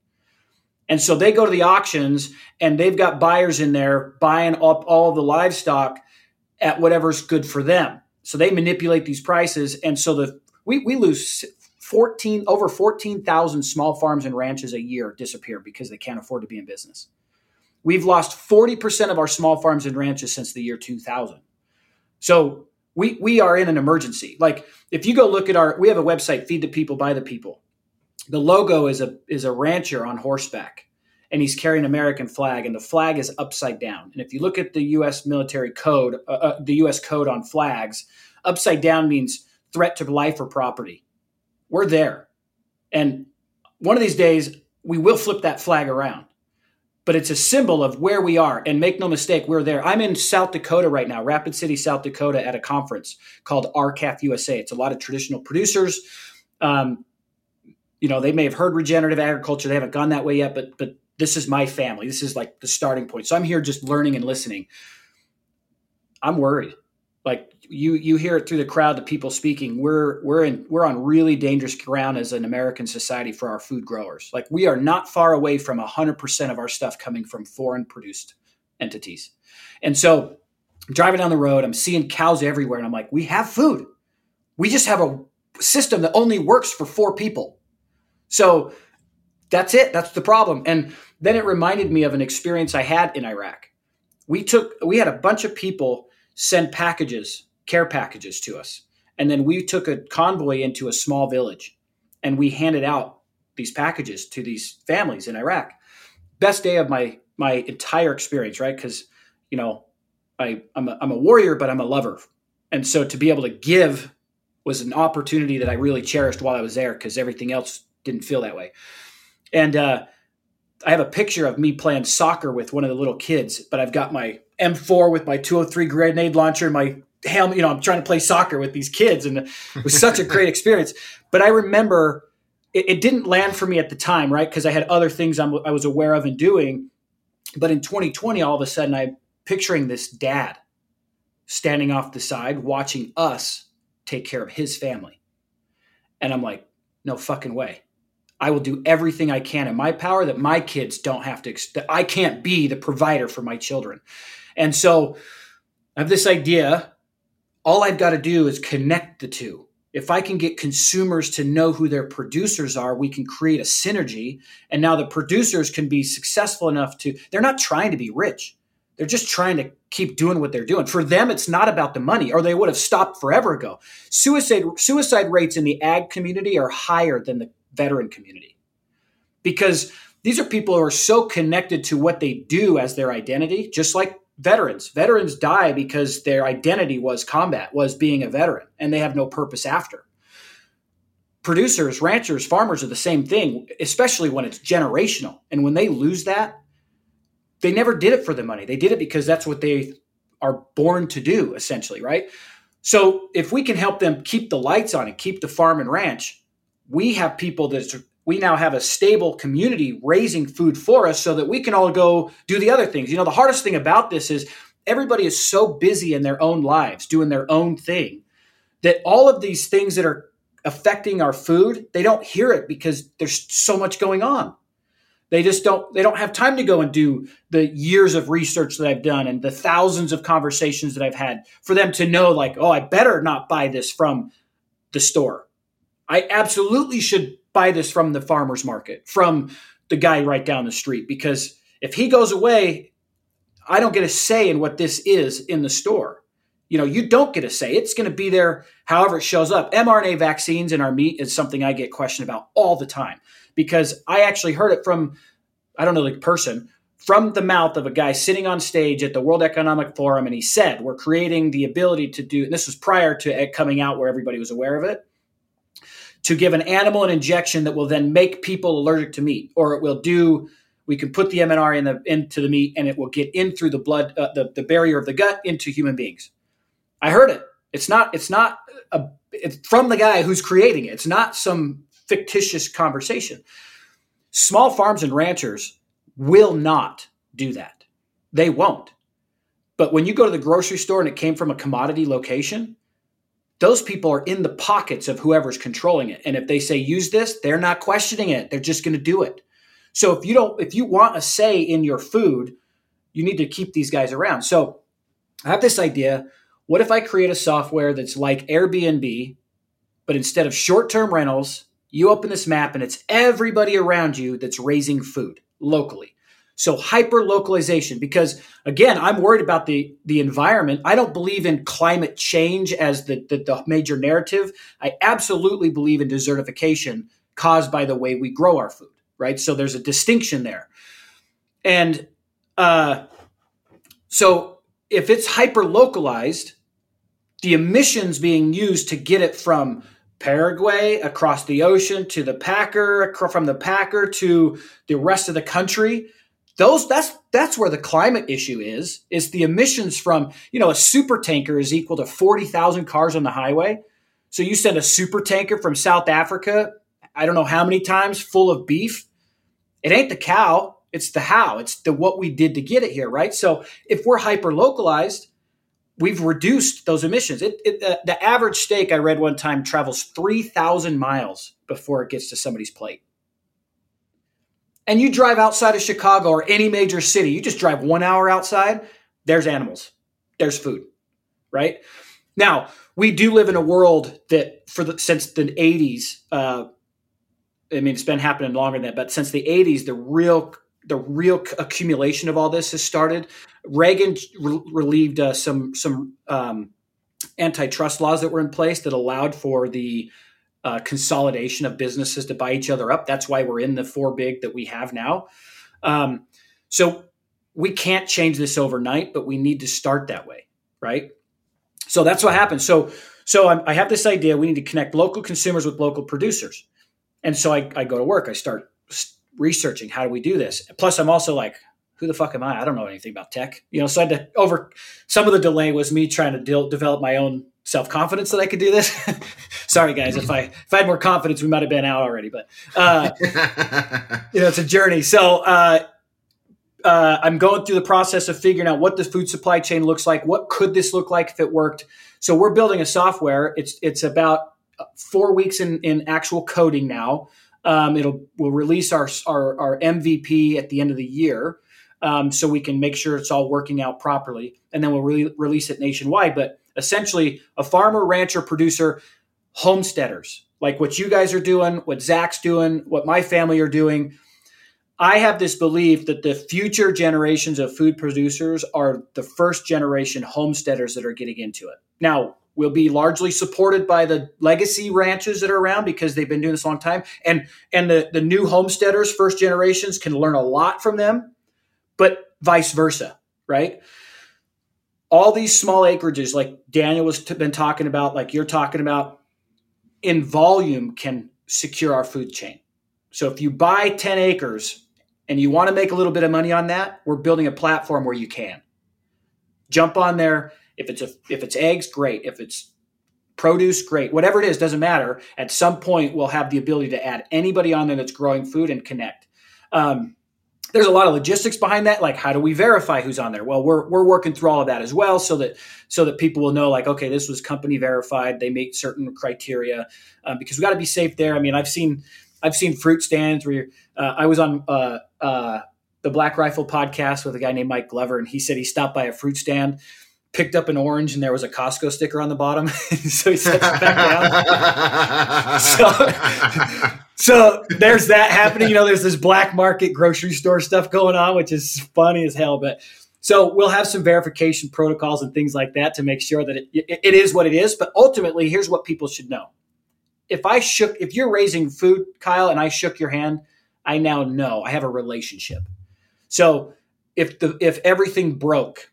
and so they go to the auctions and they've got buyers in there buying up all the livestock at whatever's good for them so they manipulate these prices, and so the we we lose fourteen over fourteen thousand small farms and ranches a year disappear because they can't afford to be in business. We've lost forty percent of our small farms and ranches since the year two thousand. So we we are in an emergency. Like if you go look at our, we have a website, Feed the People, By the People. The logo is a is a rancher on horseback and he's carrying an American flag, and the flag is upside down. And if you look at the U.S. military code, uh, uh, the U.S. code on flags, upside down means threat to life or property. We're there, and one of these days we will flip that flag around. But it's a symbol of where we are. And make no mistake, we're there. I'm in South Dakota right now, Rapid City, South Dakota, at a conference called R-CALF USA. It's a lot of traditional producers. Um, you know, they may have heard regenerative agriculture. They haven't gone that way yet, but but This is my family. This is like the starting point. So I'm here just learning and listening. I'm worried. Like you you hear it through the crowd, the people speaking. We're we're in we're on really dangerous ground as an American society for our food growers. Like we are not far away from hundred percent of our stuff coming from foreign produced entities. And so I'm driving down the road, I'm seeing cows everywhere, and I'm like, we have food. We just have a system that only works for four people. So that's it. That's the problem. And then it reminded me of an experience I had in Iraq. We took we had a bunch of people send packages, care packages to us. And then we took a convoy into a small village and we handed out these packages to these families in Iraq. Best day of my my entire experience, right? Because you know, I I'm a, I'm a warrior, but I'm a lover, and so to be able to give was an opportunity that I really cherished while I was there because everything else didn't feel that way. And uh, I have a picture of me playing soccer with one of the little kids, but I've got my M4 with my 203 grenade launcher, my. You know, I'm trying to play soccer with these kids, and it was such a great experience. But I remember it, it didn't land for me at the time, right? Because I had other things I'm, I was aware of and doing. But in 2020, all of a sudden, I'm picturing this dad standing off the side watching us take care of his family. And I'm like, no fucking way. I will do everything I can in my power that my kids don't have to, that I can't be the provider for my children. And so I have this idea. All I've got to do is connect the two. If I can get consumers to know who their producers are, we can create a synergy. And now the producers can be successful enough to, they're not trying to be rich. They're just trying to keep doing what they're doing. For them, it's not about the money, or they would have stopped forever ago. Suicide suicide rates in the ag community are higher than the veteran community because these are people who are so connected to what they do as their identity, just like veterans. Veterans die because their identity was combat, was being a veteran, and they have no purpose after. Producers, ranchers, farmers are the same thing, especially when it's generational. And when they lose that, they never did it for the money. They did it because that's what they are born to do, essentially, right? So if we can help them keep the lights on and keep the farm and ranch, we have people that we now have a stable community raising food for us so that we can all go do the other things. You know, the hardest thing about this is everybody is so busy in their own lives doing their own thing that all of these things that are affecting our food, they don't hear it because there's so much going on. They just don't they don't have time to go and do the years of research that I've done and the thousands of conversations that I've had for them to know like, "Oh, I better not buy this from the store. I absolutely should buy this from the farmer's market, from the guy right down the street because if he goes away, I don't get a say in what this is in the store. You know, you don't get a say. It's going to be there however it shows up. mRNA vaccines in our meat is something I get questioned about all the time because I actually heard it from, I don't know the person, from the mouth of a guy sitting on stage at the World Economic Forum. And he said, We're creating the ability to do, this was prior to it coming out where everybody was aware of it, to give an animal an injection that will then make people allergic to meat, or it will do we can put the mRNA in the into the meat and it will get in through the blood uh, the, the barrier of the gut into human beings I heard it. It's not. It's not. A, it's from the guy who's creating it. It's not some fictitious conversation. Small farms and ranchers will not do that. They won't. But when you go to the grocery store and it came from a commodity location, those people are in the pockets of whoever's controlling it. And if they say use this, they're not questioning it. They're just going to do it. So if you don't, if you want a say in your food, you need to keep these guys around. So I have this idea what if I create a software that's like Airbnb, but instead of short term rentals, you open this map and it's everybody around you that's raising food locally. So hyper localization, because again, I'm worried about the, the environment. I don't believe in climate change as the, the, the major narrative. I absolutely believe in desertification caused by the way we grow our food, right? So there's a distinction there. And uh, so if it's hyper localized, the emissions being used to get it from Paraguay across the ocean to the packer, from the packer to the rest of the country. Those that's that's where the climate issue is. Is the emissions from you know a super tanker is equal to forty thousand cars on the highway. So you send a super tanker from South Africa, I don't know how many times, full of beef. It ain't the cow. It's the how. It's the what we did to get it here, right? So if we're hyper localized, we've reduced those emissions. It, it, the, the average steak I read one time travels three thousand miles before it gets to somebody's plate. And you drive outside of Chicago or any major city, you just drive one hour outside. There's animals. There's food, right? Now we do live in a world that for the since the 80s. Uh, I mean, it's been happening longer than that, but since the 80s, the real the real accumulation of all this has started. Reagan re- relieved uh, some some um, antitrust laws that were in place that allowed for the uh, consolidation of businesses to buy each other up. That's why we're in the four big that we have now. Um, so we can't change this overnight, but we need to start that way, right? So that's what happens. So so I'm, i have this idea. We need to connect local consumers with local producers, and so I, I go to work. I start researching how do we do this. Plus, I'm also like, who the fuck am I? I don't know anything about tech. You know, so I had to over some of the delay was me trying to de- develop my own self confidence that I could do this. Sorry, guys, if I if I had more confidence, we might have been out already. But uh, you know, it's a journey. So uh, uh, I'm going through the process of figuring out what the food supply chain looks like. What could this look like if it worked? So we're building a software. It's it's about four weeks in in actual coding now. Um, it'll we'll release our, our, our MVP at the end of the year, um, so we can make sure it's all working out properly, and then we'll re- release it nationwide. But essentially, a farmer, rancher, producer, homesteaders like what you guys are doing, what Zach's doing, what my family are doing. I have this belief that the future generations of food producers are the first generation homesteaders that are getting into it. Now, we'll be largely supported by the legacy ranches that are around because they've been doing this a long time and and the, the new homesteaders first generations can learn a lot from them but vice versa right all these small acreages like daniel was t- been talking about like you're talking about in volume can secure our food chain so if you buy 10 acres and you want to make a little bit of money on that we're building a platform where you can jump on there if it's a if it's eggs, great. If it's produce, great. Whatever it is, doesn't matter. At some point, we'll have the ability to add anybody on there that's growing food and connect. Um, there's a lot of logistics behind that. Like, how do we verify who's on there? Well, we're we're working through all of that as well, so that so that people will know, like, okay, this was company verified. They meet certain criteria um, because we got to be safe there. I mean, I've seen I've seen fruit stands where uh, I was on. Uh, uh, the Black Rifle podcast with a guy named Mike Glover, and he said he stopped by a fruit stand picked up an orange and there was a Costco sticker on the bottom. so he sets it back down. so, so there's that happening. You know, there's this black market grocery store stuff going on, which is funny as hell. But so we'll have some verification protocols and things like that to make sure that it, it, it is what it is. But ultimately, here's what people should know. If I shook, if you're raising food, Kyle, and I shook your hand, I now know I have a relationship. So if the if everything broke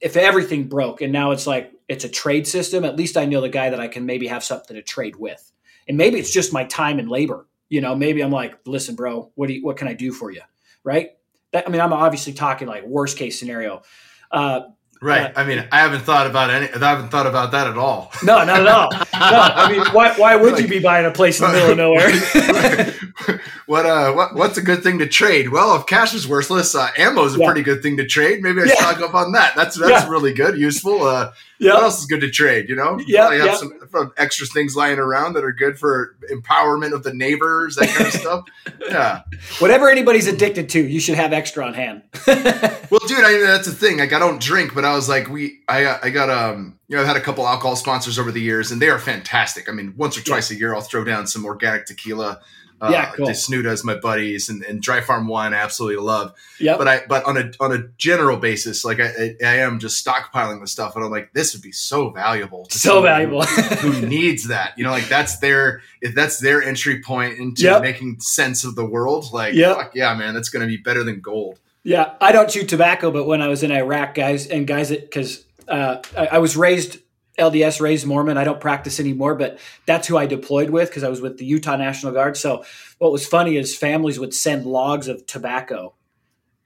if everything broke and now it's like it's a trade system, at least I know the guy that I can maybe have something to trade with. And maybe it's just my time and labor. You know, maybe I'm like, listen, bro, what do you, what can I do for you? Right. That, I mean, I'm obviously talking like worst case scenario. Uh, Right. Uh, I mean, I haven't thought about any. I haven't thought about that at all. No, not at all. No. I mean, why? Why would like, you be buying a place in the middle of nowhere? what? Uh, what? What's a good thing to trade? Well, if cash is worthless, uh, ammo is a yeah. pretty good thing to trade. Maybe I yeah. stock up on that. That's that's yeah. really good, useful. Uh, yeah. What else is good to trade? You know, yeah, have some extra things lying around that are good for empowerment of the neighbors, that kind of stuff. Yeah. Whatever anybody's addicted to, you should have extra on hand. well, dude, I that's the thing. Like, I don't drink, but I was like, we, I, I got um, you know, I've had a couple alcohol sponsors over the years, and they are fantastic. I mean, once or twice yeah. a year, I'll throw down some organic tequila uh, yeah, cool. Desnudas, my buddies, and, and Dry Farm Wine, I absolutely love. Yeah. But I, but on a on a general basis, like I, I am just stockpiling the stuff, and I'm like, this would be so valuable. so valuable. Who, needs that? You know, like that's their if that's their entry point into yep. making sense of the world. Like, yep. fuck yeah, man, that's going to be better than gold. Yeah, I don't chew tobacco, but when I was in Iraq, guys and guys, it because uh, I, I was raised LDS raised Mormon. I don't practice anymore, but that's who I deployed with because I was with the Utah National Guard. So what was funny is families would send logs of tobacco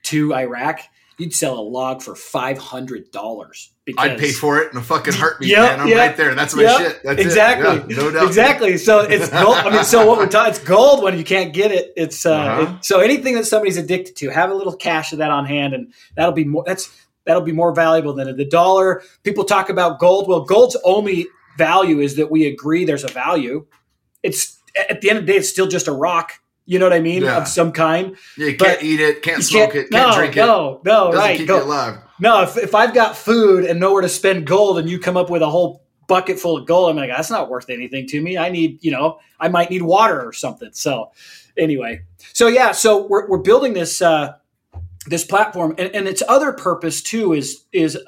to Iraq. You'd sell a log for five hundred dollars. Because, I'd pay for it in a fucking heartbeat, Yep, man. I'm yep, right there. That's my yep, shit. That's exactly. it. Yeah, no doubt. Exactly. So it's gold. I mean, so what we're talking, it's gold when you can't get it. It's uh, Uh-huh. it- so anything that somebody's addicted to, have a little cache of that on hand, and that'll be more. That's that'll be more valuable than the dollar. People talk about gold. Well, gold's only value is that we agree there's a value. It's at the end of the day, it's still just a rock. You know what I mean? Yeah. Of some kind. Yeah, you But can't eat it, can't smoke it, can't no, drink it. no, no, Doesn't right. keep Go- you alive. no, if, if I've got food and nowhere to spend gold and you come up with a whole bucket full of gold, I'm like, that's not worth anything to me. I need, you know, I might need water or something. So anyway, so yeah, so we're, we're building this, uh, this platform and, and its other purpose too is, is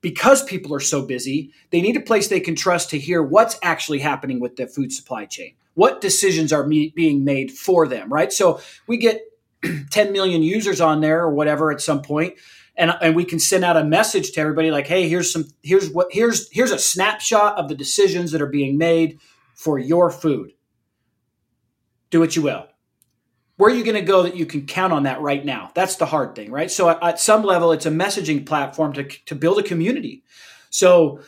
because people are so busy, they need a place they can trust to hear what's actually happening with the food supply chain. What decisions are me- being made for them, right? So we get 10 million users on there or whatever at some point and, and we can send out a message to everybody like hey here's some here's what here's here's a snapshot of the decisions that are being made for your food do what you will where are you going to go that you can count on that right now that's the hard thing right so at, some level it's a messaging platform to, to build a community so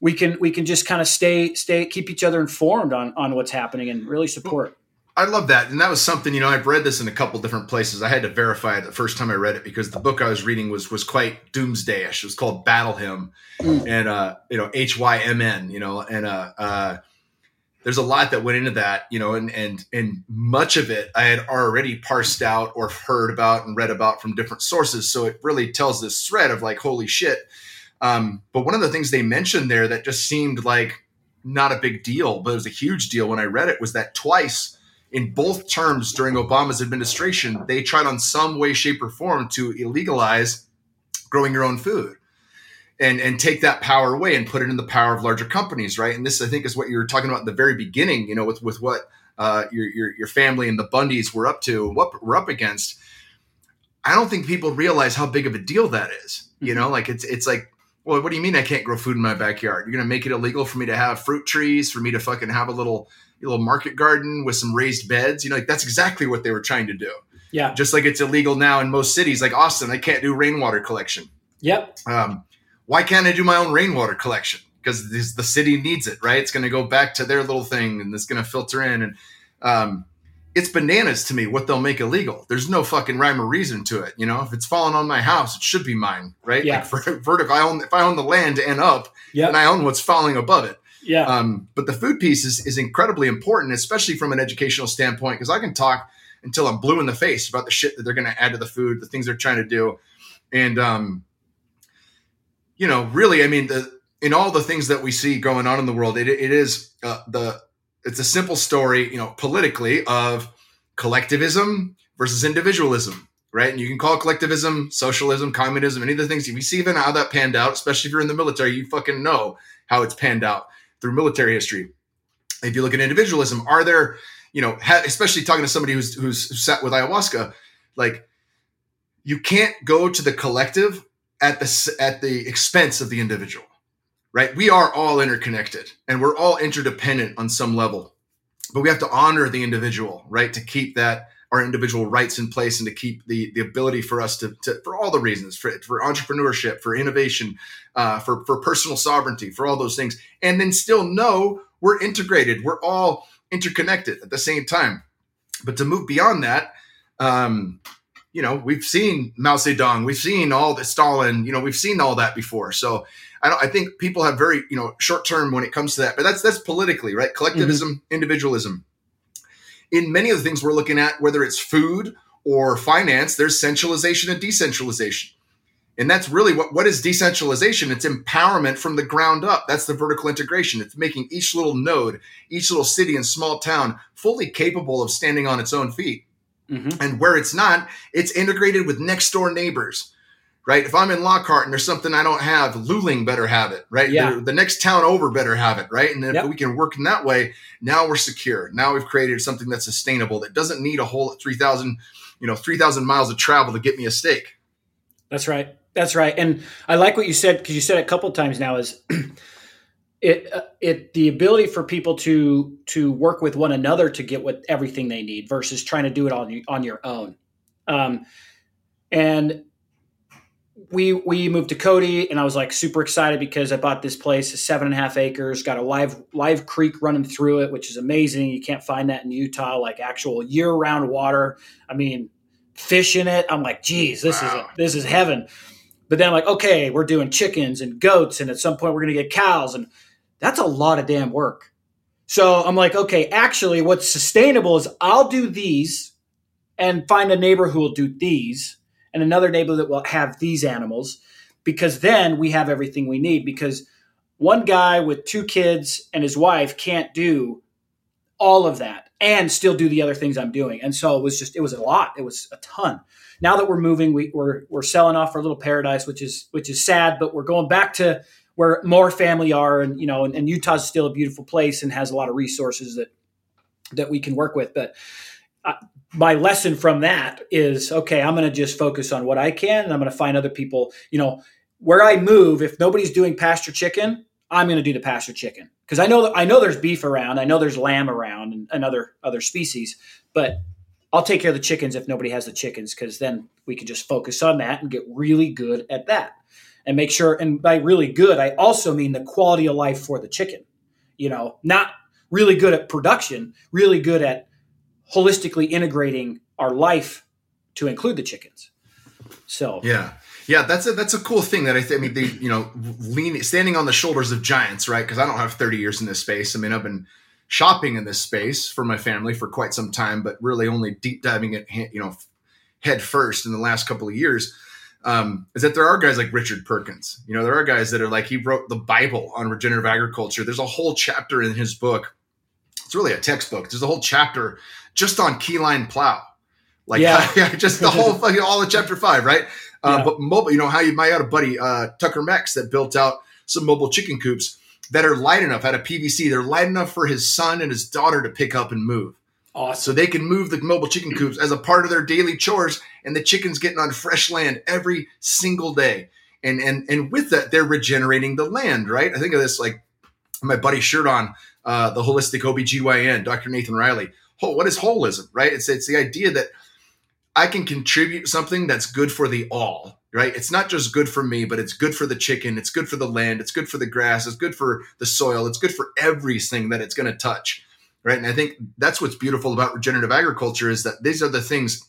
we can we can just kind of stay stay keep each other informed on on what's happening and really support I love that. And that was something, you know, I've read this in a couple different places. I had to verify it the first time I read it because the book I was reading was was quite doomsdayish. It was called Battle Hymn Mm. and uh, you know, H Y M N, you know, and uh uh there's a lot that went into that, you know, and and and much of it I had already parsed out or heard about and read about from different sources. So it really tells this thread of like, holy shit. Um, but one of the things they mentioned there that just seemed like not a big deal, but it was a huge deal when I read it was that twice in both terms during Obama's administration, they tried on some way, shape, or form to illegalize growing your own food and and take that power away and put it in the power of larger companies, right? And this, I think, is what you were talking about in the very beginning, you know, with with what uh, your, your your family and the Bundys were up to, what we're up against. I don't think people realize how big of a deal that is. You know, like it's it's like, well, what do you mean I can't grow food in my backyard? You're gonna make it illegal for me to have fruit trees, for me to fucking have a little little market garden with some raised beds. You know, like that's exactly what they were trying to do. yeah Just like it's illegal now in most cities, like Austin, I can't do rainwater collection. yep Um, why can't I do my own rainwater collection? Because this, the city needs it, right? It's going to go back to their little thing, and it's going to filter in. And um, it's bananas to me what they'll make illegal. There's no fucking rhyme or reason to it. You know, if it's falling on my house, it should be mine, right? Yeah. Like for, vertical, I own if I own the land and up, yep and I own what's falling above it. yeah Um, but the food piece is, is incredibly important, especially from an educational standpoint, because I can talk until I'm blue in the face about the shit that they're going to add to the food, the things they're trying to do. And, um, you know, really, I mean, the, in all the things that we see going on in the world, it, it is uh, the, it's a simple story, you know, politically of collectivism versus individualism, right? And you can call collectivism, socialism, communism, any of the things. If you see even how that panned out, especially if you're in the military, you fucking know how it's panned out through military history. If you look at individualism, are there, you know, ha- especially talking to somebody who's who's sat with ayahuasca, like you can't go to the collective at the at the expense of the individual, right? We are all interconnected and we're all interdependent on some level, but we have to honor the individual, right, to keep that our individual rights in place and to keep the the ability for us to, to for all the reasons for for entrepreneurship, for innovation, uh, for for personal sovereignty, for all those things, and then still know we're integrated. We're all interconnected at the same time. But to move beyond that, um, you know, we've seen Mao Zedong, we've seen all the Stalin, you know, we've seen all that before. So I don't. I think people have very you know short term when it comes to that. But that's that's politically right. Mm-hmm. Collectivism, individualism. In many of the things we're looking at, whether it's food or finance, there's centralization and decentralization. And that's really what, what is decentralization? It's empowerment from the ground up. That's the vertical integration. It's making each little node, each little city and small town fully capable of standing on its own feet. Mhm. And where it's not, it's integrated with next door neighbors, right? If I'm in Lockhart and there's something I don't have, Luling better have it, right? Yeah. The, the next town over better have it, right? And if Yep. we can work in that way, now we're secure. Now we've created something that's sustainable that doesn't need a whole 3,000, you know, 3,000 miles of travel to get me a steak. That's right. That's right. And I like what you said because you said it a couple times now is it uh, it the ability for people to to work with one another to get what everything they need versus trying to do it on on your own. Um, and we we moved to Cody, and I was like super excited because I bought this place, seven and a half acres, got a live live creek running through it, which is amazing. You can't find that in Utah, like actual year round water. I mean, fish in it. I'm like, geez, this wow. is a, this is heaven. But then I'm like, okay, we're doing chickens and goats, and at some point we're gonna get cows, and that's a lot of damn work. So I'm like, okay, actually, what's sustainable is I'll do these and find a neighbor who will do these and another neighbor that will have these animals because then we have everything we need because one guy with two kids and his wife can't do all of that and still do the other things I'm doing. And so it was just it was a lot. It was a ton. Now that we're moving, we, we're we're selling off our little paradise, which is which is sad, but we're going back to where more family are, and you know, and, and Utah's still a beautiful place and has a lot of resources that that we can work with. But uh, my lesson from that is okay i'm going to just focus on what i can and i'm going to find other people. You know where i move if nobody's doing pasture chicken i'm going to do the pasture chicken. Because i know that i know there's beef around i know there's lamb around and, and other other species but i'll take care of the chickens if nobody has the chickens because then we can just focus on that and get really good at that and make sure and by really good i also mean the quality of life for the chicken you know not really good at production really good at holistically integrating our life to include the chickens. So yeah, yeah, that's a that's a cool thing that I, th- I mean, they you know, leaning standing on the shoulders of giants, right? Because I don't have thirty years in this space. I mean, I've been shopping in this space for my family for quite some time, but really only deep diving it, you know, head first in the last couple of years. Um, is that there are guys like Richard Perkins. You know, there are guys that are like he wrote the Bible on regenerative agriculture. There's a whole chapter in his book. It's really a textbook. There's a whole chapter just on keyline plow. Like yeah, just the whole fucking all of chapter five, right? Uh, yeah. But mobile, you know how you might have a buddy uh, Tucker Mex that built out some mobile chicken coops that are light enough out of PVC. They're light enough for his son and his daughter to pick up and move. Awesome. So they can move the mobile chicken coops as a part of their daily chores, and the chicken's getting on fresh land every single day. And and and with that, they're regenerating the land, right? I think of this like my buddy shirt on, uh, the holistic OBGYN, Dr. Nathan Riley whole, what is holism, right? It's it's the idea that I can contribute something that's good for the all, right? It's not just good for me, but it's good for the chicken, it's good for the land, it's good for the grass, it's good for the soil, it's good for everything that it's going to touch, right? And I think that's what's beautiful about regenerative agriculture is that these are the things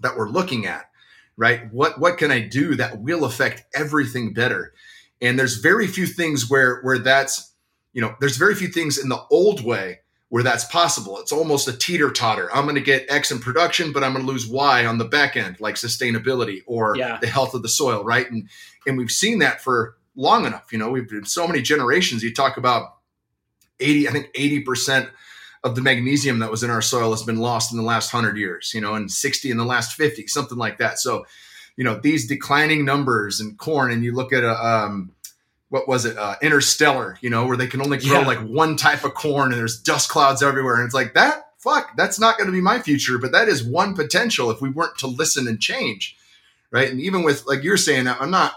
that we're looking at, right? What what can I do that will affect everything better? And there's very few things where where that's you know, there's very few things in the old way where that's possible. It's almost a teeter totter. I'm going to get X in production, but I'm going to lose Y on the back end, like sustainability or yeah. the health of the soil, right? And and we've seen that for long enough. You know, we've been so many generations. You talk about 80, I think 80 percent of the magnesium that was in our soil has been lost in the last hundred years. You know, and 60 in the last 50, something like that. So, you know, these declining numbers in corn, and you look at a um, what was it uh, interstellar you know where they can only grow yeah. like one type of corn and there's dust clouds everywhere and it's like that fuck that's not going to be my future but that is one potential if we weren't to listen and change right and even with like you're saying i'm not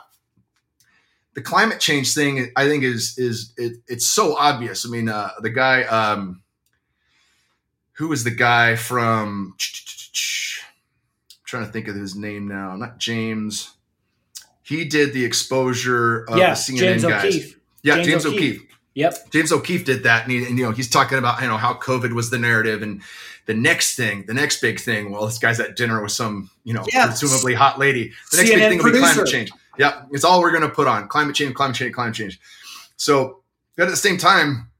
the climate change thing i think is is it, it's so obvious i mean uh, the guy um who was the guy from I'm trying to think of his name now not james he did the exposure of yes, the CNN James guys. O'Keefe. Yeah, James, James O'Keefe. O'Keefe. Yep. James O'Keefe did that, and, he, and, you know he's talking about you know how COVID was the narrative, and the next thing, the next big thing. Well, this guy's at dinner with some you know yeah. presumably hot lady. The next CNN big thing producer. will be climate change. Yeah, it's all we're going to put on climate change, climate change, climate change. So, but at the same time,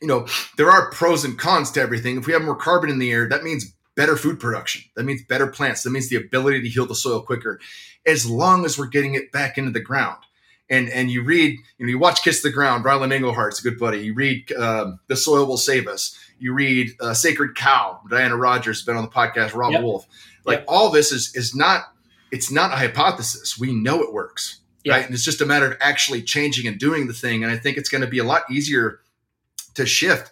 you know there are pros and cons to everything. If we have more carbon in the air, that means better food production. That means better plants. That means the ability to heal the soil quicker as long as we're getting it back into the ground. And and you read, you know, you watch Kiss the Ground, Ryland Engelhart's a good buddy. You read um, The Soil Will Save Us. You read uh, Sacred Cow, Diana Rodgers, been on the podcast, Robb yep. Wolf. Like yep. all this is is not it's not a hypothesis. We know it works. Yep. Right. And it's just a matter of actually changing and doing the thing. And I think it's going to be a lot easier to shift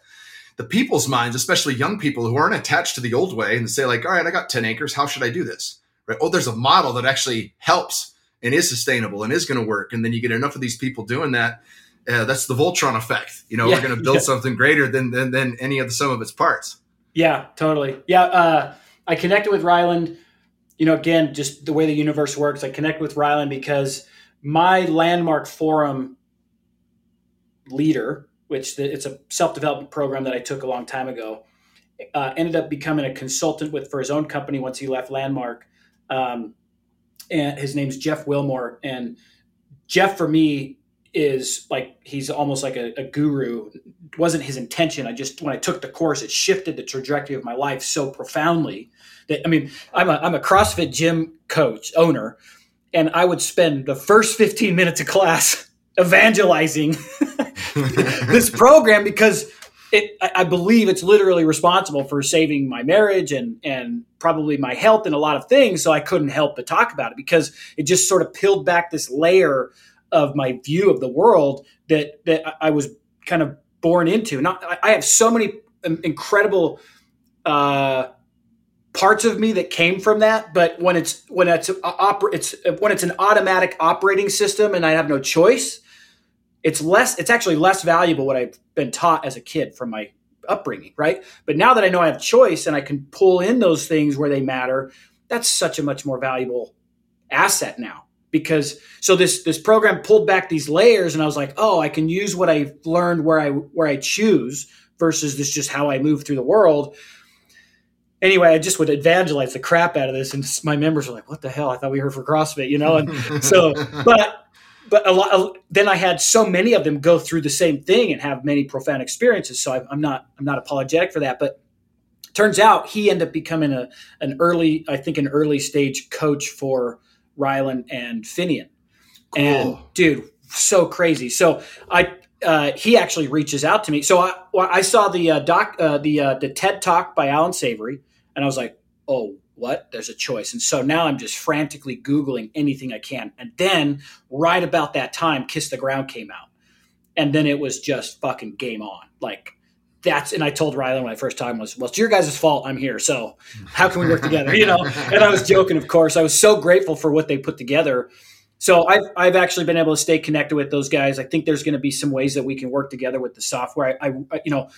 the people's minds, especially young people who aren't attached to the old way and say, like, all right, I got 10 acres. How should I do this? right? Oh, there's a model that actually helps and is sustainable and is going to work. And then you get enough of these people doing that. Uh, that's the Voltron effect. You know, yeah, we're going to build yeah. something greater than, than, than any of the sum of its parts. Yeah, totally. Yeah. Uh, I connected with Ryland you know, again, just the way the universe works, I connect with Ryland because my landmark forum leader, which the, it's a self development program that I took a long time ago, uh, ended up becoming a consultant with for his own company once he left Landmark. Um, and his name's Jeff Wilmore, and Jeff for me is like he's almost like a, a, guru. It wasn't his intention. I just when I took the course, it shifted the trajectory of my life so profoundly that I mean, I'm a I'm a CrossFit gym coach owner, and I would spend the first 15 minutes of class evangelizing this program because it, I believe it's literally responsible for saving my marriage and and probably my health and a lot of things. So I couldn't help but talk about it because it just sort of peeled back this layer of my view of the world that that I was kind of born into. Not I have so many incredible uh, parts of me that came from that, but when it's when it's it's when it's an automatic operating system and I have no choice, it's less it's actually less valuable what I've been taught as a kid from my upbringing, right? But now that I know I have choice and I can pull in those things where they matter, that's such a much more valuable asset now. Because so this this program pulled back these layers and I was like, "Oh, I can use what I've learned where I where I choose versus this just how I move through the world." Anyway, I just would evangelize the crap out of this and my members were like, "What the hell? I thought we were for CrossFit," you know? And so but but a lot then i had so many of them go through the same thing and have many profound experiences. So I, am not i'm not apologetic for that but turns out he ended up becoming a an early i think an early stage coach for Ryland and finian. Cool. and dude so crazy. So i uh, he actually reaches out to me. So i i saw the uh, doc uh, the uh, the ted talk by Allan Savory and i was like oh what? There's a choice. And so now I'm just frantically Googling anything I can. And then right about that time, Kiss the Ground came out. And then it was just fucking game on. Like that's and I told Ryland my first time was, well, it's your guys' fault. I'm here. So how can we work together? You know? And I was joking, of course. I was so grateful for what they put together. So I've, I've actually been able to stay connected with those guys. I think there's going to be some ways that we can work together with the software. I, I you know,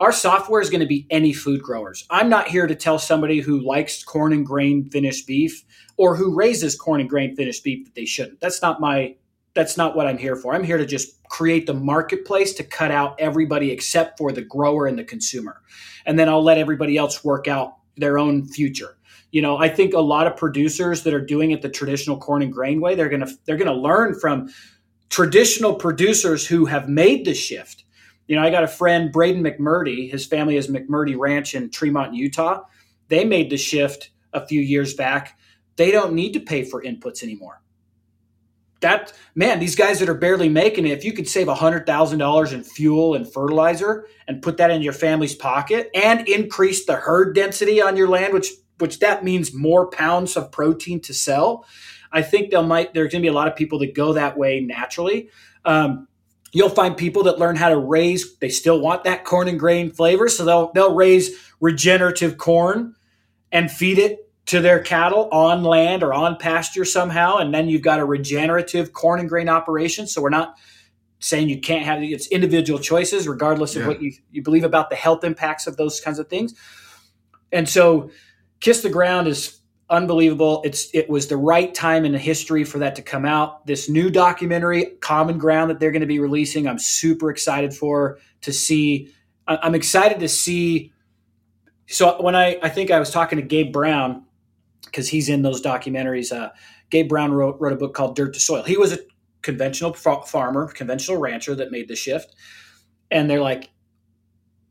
our software is going to be any food growers. I'm not here to tell somebody who likes corn and grain finished beef or who raises corn and grain finished beef that they shouldn't. That's not my that's not what I'm here for. I'm here to just create the marketplace to cut out everybody except for the grower and the consumer. And then I'll let everybody else work out their own future. You know, I think a lot of producers that are doing it the traditional corn and grain way, they're going to they're going to learn from traditional producers who have made the shift you know, I got a friend, Braden McMurdy. His family has McMurdy Ranch in Tremont, Utah. They made the shift a few years back. They don't need to pay for inputs anymore. That man, these guys that are barely making it, if you could save $100,000 in fuel and fertilizer and put that in your family's pocket and increase the herd density on your land, which which that means more pounds of protein to sell. I think there might there's going to be a lot of people that go that way naturally. Um, You'll find people that learn how to raise, they still want that corn and grain flavor. So they'll, they'll raise regenerative corn and feed it to their cattle on land or on pasture somehow. And then you've got a regenerative corn and grain operation. So we're not saying you can't have it's individual choices, regardless of yeah. what you, you believe about the health impacts of those kinds of things. And so Kiss the Ground is unbelievable. It's it was the right time in history for that to come out. This new documentary, Common Ground, that they're going to be releasing, I'm super excited for to see. I'm excited to see. So when I I think I was talking to Gabe Brown because he's in those documentaries. Uh, Gabe Brown wrote wrote a book called Dirt to Soil. He was a conventional farmer, conventional rancher that made the shift, and they're like,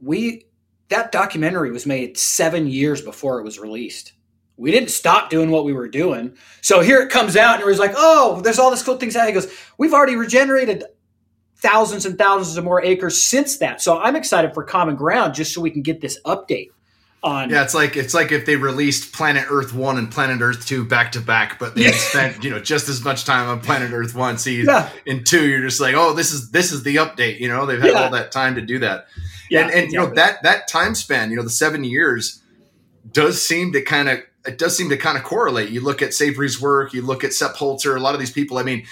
we that documentary was made seven years before it was released we didn't stop doing what we were doing. So here it comes out, and it was like, oh, there's all this cool things out. He goes, we've already regenerated thousands and thousands of more acres since that. So I'm excited for Common Ground just so we can get this update. On. Yeah, it's like it's like if they released Planet Earth one and Planet Earth two back to back, but they yeah. spent you know just as much time on Planet Earth one. So you, yeah. in two, you're just like, oh, this is this is the update. You know, they've had yeah. all that time to do that. Yeah, and, and exactly. you know that that time span, you know, the seven years does seem to kind of it does seem to kind of correlate. You look at Savory's work, you look at Sepp Holzer, a lot of these people. I mean,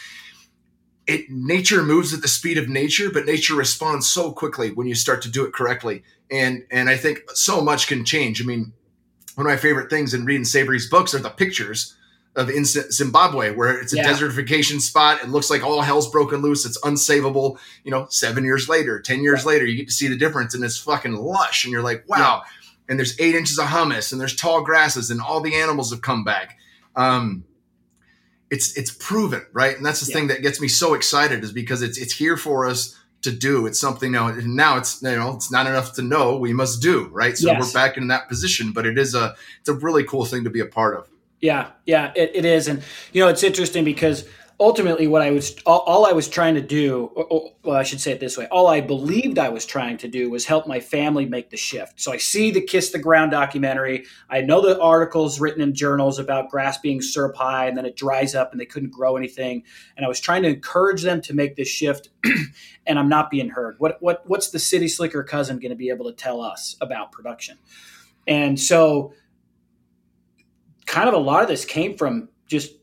it nature moves at the speed of nature, but nature responds so quickly when you start to do it correctly. And and I think so much can change. I mean, one of my favorite things in reading Savory's books are the pictures of in Zimbabwe, where it's a yeah. desertification spot. It looks like all hell's broken loose. It's unsavable. You know, seven years later, 10 years later, you get to see the difference and it's fucking lush. And you're like, wow. Yeah. And there's eight inches of humus and there's tall grasses and all the animals have come back. Um, it's, it's proven, right? And that's the yeah. thing that gets me so excited is because it's, it's here for us to do. It's something now, now it's, you know, it's not enough to know we must do, right? So yes. we're back in that position, but it is a, it's a really cool thing to be a part of. Yeah, yeah, it, it is, and you know it's interesting because ultimately what I was all, all I was trying to do, or, or, well, I should say it this way: all I believed I was trying to do was help my family make the shift. So I see the Kiss the Ground documentary. I know the articles written in journals about grass being syrup high, and then it dries up, and they couldn't grow anything. And I was trying to encourage them to make this shift, and I'm not being heard. What what what's the city slicker cousin going to be able to tell us about production? And so kind of a lot of this came from just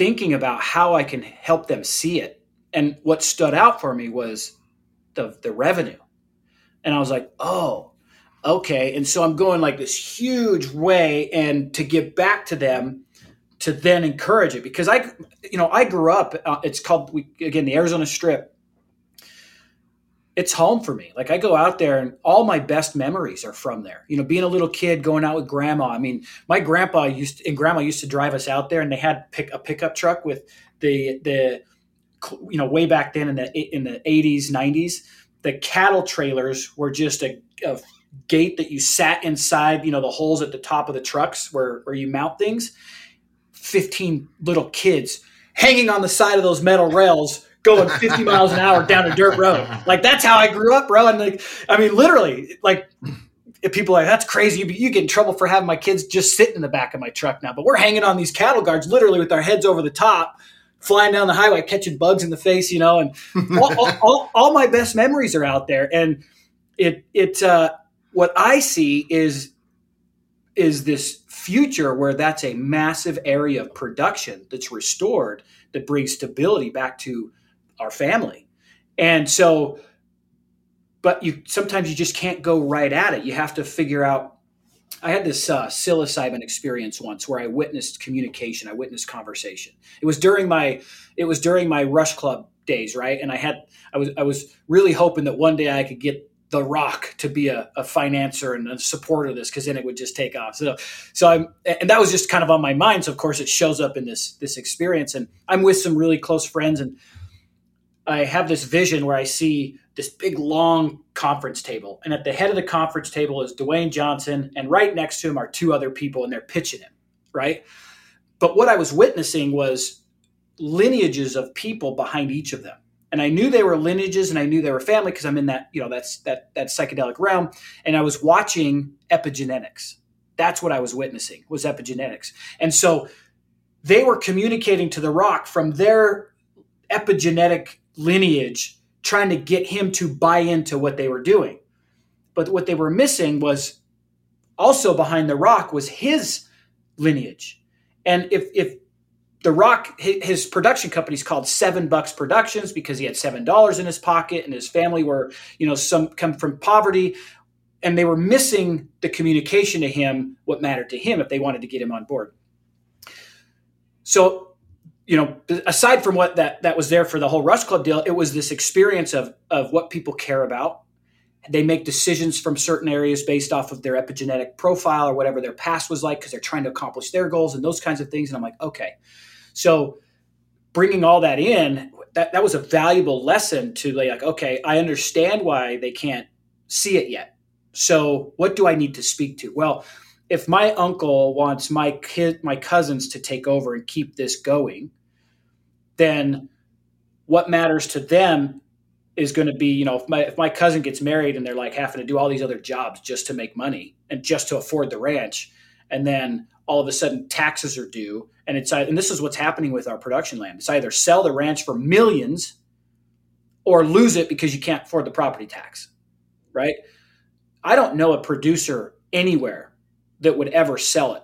thinking about how I can help them see it. And what stood out for me was the the revenue. And I was like, "Oh, okay." And so I'm going like this huge way and to give back to them to then encourage it because I you know, I grew up uh, it's called we, again the Arizona Strip it's home for me. Like I go out there and all my best memories are from there. You know, being a little kid going out with grandma. I mean, my grandpa used to, and grandma used to drive us out there and they had pick a pickup truck with the the you know, way back then in the in the 80s, 90s, the cattle trailers were just a, a gate that you sat inside, you know, the holes at the top of the trucks where where you mount things. 15 little kids hanging on the side of those metal rails going 50 miles an hour down a dirt road. Like that's how I grew up, bro. And like, I mean, literally, like people are like, that's crazy. You, you get in trouble for having my kids just sitting in the back of my truck now. But we're hanging on these cattle guards, literally with our heads over the top, flying down the highway, catching bugs in the face, you know. And all, all, all, all my best memories are out there. And it, it, uh, what I see is, is this future where that's a massive area of production that's restored that brings stability back to our family. And so, but you sometimes you just can't go right at it. You have to figure out. I had this uh, psilocybin experience once where I witnessed communication. I witnessed conversation. It was during my it was during my Rush Club days, right? And I had I was I was really hoping that one day I could get the Rock to be a, a financer and a supporter of this because then it would just take off. So, so I'm, and that was just kind of on my mind. So of course it shows up in this this experience, and I'm with some really close friends, and I have this vision where I see this big long conference table, and at the head of the conference table is Dwayne Johnson, and right next to him are two other people, and they're pitching him, right? But what I was witnessing was lineages of people behind each of them, and I knew they were lineages, and I knew they were family because I'm in that you know that's that that psychedelic realm, and I was watching epigenetics. That's what I was witnessing was epigenetics, and so they were communicating to the rock from their epigenetic lineage trying to get him to buy into what they were doing. But what they were missing was also behind the rock was his lineage. And if if the rock his production company is called seven bucks productions because he had seven dollars in his pocket and his family were you know some come from poverty and they were missing the communication to him what mattered to him if they wanted to get him on board so you know, aside from what that that was there for the whole Rush Club deal, it was this experience of of what people care about. They make decisions from certain areas based off of their epigenetic profile or whatever their past was like because they're trying to accomplish their goals and those kinds of things. And I'm like, okay, so bringing all that in, that that was a valuable lesson to like, okay, I understand why they can't see it yet. So what do I need to speak to? Well, if my uncle wants my kid, my cousins to take over and keep this going, then what matters to them is going to be, you know, if my if my cousin gets married and they're like having to do all these other jobs just to make money and just to afford the ranch, and then all of a sudden taxes are due, and it's and this is what's happening with our production land. It's either sell the ranch for millions or lose it because you can't afford the property tax, right? I don't know a producer anywhere that would ever sell it,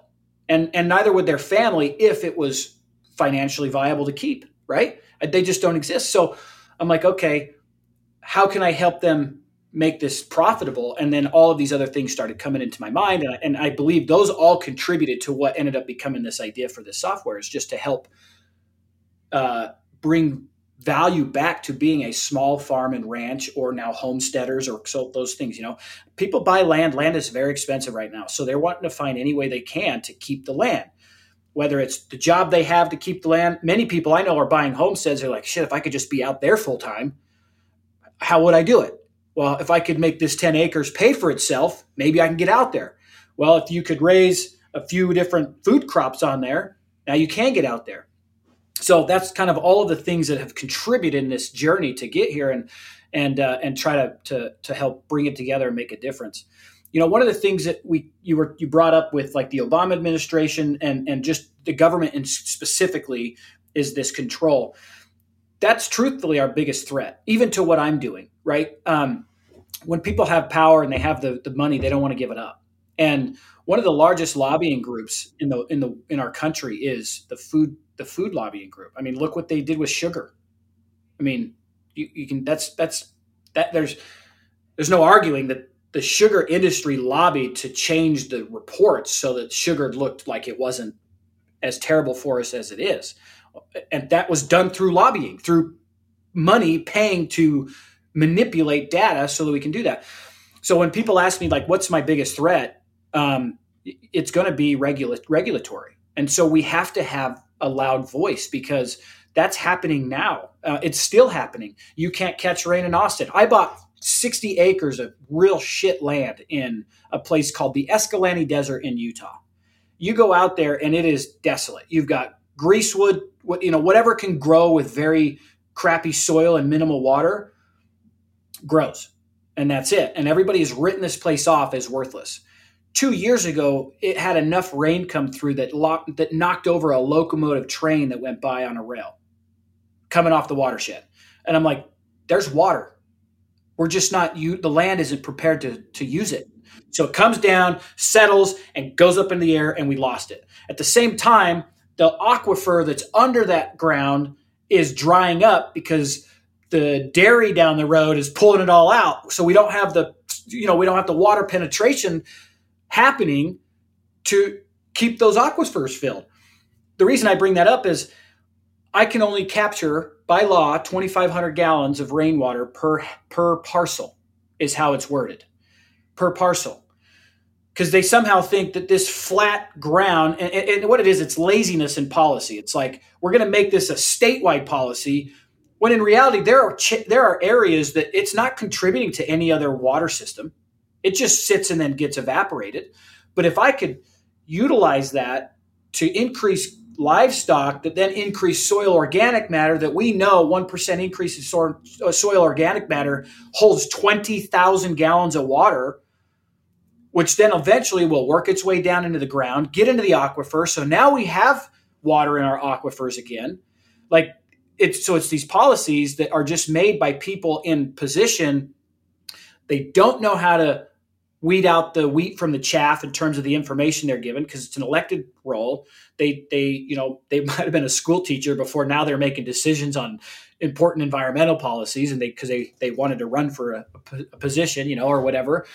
and and neither would their family if it was financially viable to keep right? They just don't exist. So I'm like, okay, how can I help them make this profitable? And then all of these other things started coming into my mind and I, and I believe those all contributed to what ended up becoming this idea for this software is just to help uh, bring value back to being a small farm and ranch or now homesteaders or so those things you know? People buy land. Land is very expensive right now. So they're wanting to find any way they can to keep the land whether it's the job they have to keep the land. Many people i know are buying homesteads. They're like shit if i could just be out there full time how would i do it? Well if i could make this 10 acres pay for itself maybe i can get out there. Well if you could raise a few different food crops on there now you can get out there. So that's kind of all of the things that have contributed in this journey to get here and and uh, and try to, to to help bring it together and make a difference you know one of the things that we you were you brought up with like the obama administration and and just the government and specifically is this control that's truthfully our biggest threat even to what i'm doing right um, when people have power and they have the, the money they don't want to give it up and one of the largest lobbying groups in the in the in our country is the food the food lobbying group. I mean, look what they did with sugar. I mean, you, you can that's that's that there's there's no arguing that the sugar industry lobbied to change the reports so that sugar looked like it wasn't as terrible for us as it is. And that was done through lobbying, through money paying to manipulate data so that we can do that. So when people ask me like, what's my biggest threat? Um, it's going to be regula- regulatory. And so we have to have a loud voice because that's happening now. Uh, it's still happening. You can't catch rain in Austin. I bought 60 acres of real shit land in a place called the Escalante Desert in Utah. You go out there and it is desolate. You've got greasewood, you know, whatever can grow with very crappy soil and minimal water grows. And that's it. And everybody has written this place off as worthless two years ago, it had enough rain come through that locked, that knocked over a locomotive train that went by on a rail coming off the watershed. And I'm like, there's water. We're just not you the land isn't prepared to to use it. So it comes down, settles, and goes up in the air, and we lost it. At the same time, the aquifer that's under that ground is drying up because the dairy down the road is pulling it all out. So we don't have the you know we don't have the water penetration happening to keep those aquifers filled. The reason I bring that up is I can only capture by law 2,500 gallons of rainwater per per parcel, is how it's worded, per parcel. Because they somehow think that this flat ground, and, and what it is, it's laziness in policy. It's like we're going to make this a statewide policy, when in reality there are ch- there are areas that it's not contributing to any other water system. It just sits and then gets evaporated. But if I could utilize that to increase livestock that then increase soil organic matter that we know 1% increase in soil, uh, soil organic matter holds 20,000 gallons of water which then eventually will work its way down into the ground get into the aquifer. So now we have water in our aquifers again. Like it's so it's these policies that are just made by people in position. They don't know how to weed out the wheat from the chaff in terms of the information they're given because it's an elected role. They they you know they might have been a school teacher before now they're making decisions on important environmental policies and they because they they wanted to run for a, a, position you know or whatever.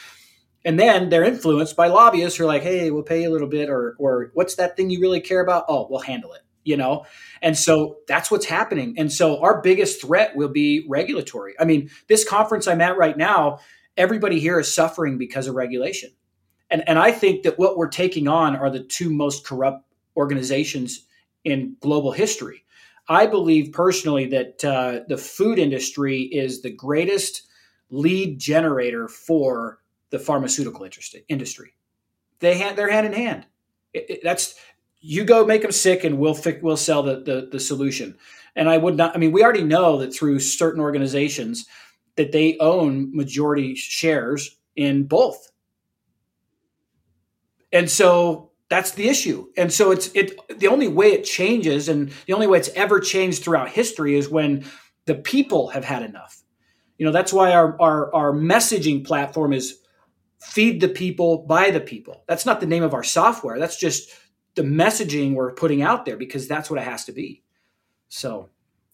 And then they're influenced by lobbyists who are like, "Hey, we'll pay you a little bit," or "or what's that thing you really care about?" Oh, we'll handle it you know and so that's what's happening and so our biggest threat will be regulatory i mean this conference i'm at right now everybody here is suffering because of regulation. And, and I think that what we're taking on are the two most corrupt organizations in global history. I believe personally that uh, the food industry is the greatest lead generator for the pharmaceutical industry. They hand, they're hand in hand. It, it, that's you go make them sick, and we'll fi- we'll sell the, the the solution. And I would not. I mean, we already know that through certain organizations that they own majority shares in both. And so that's the issue. And so it's it the only way it changes and the only way it's ever changed throughout history is when the people have had enough. You know, that's why our our our messaging platform is feed the people by the people. That's not the name of our software. That's just the messaging we're putting out there because that's what it has to be. So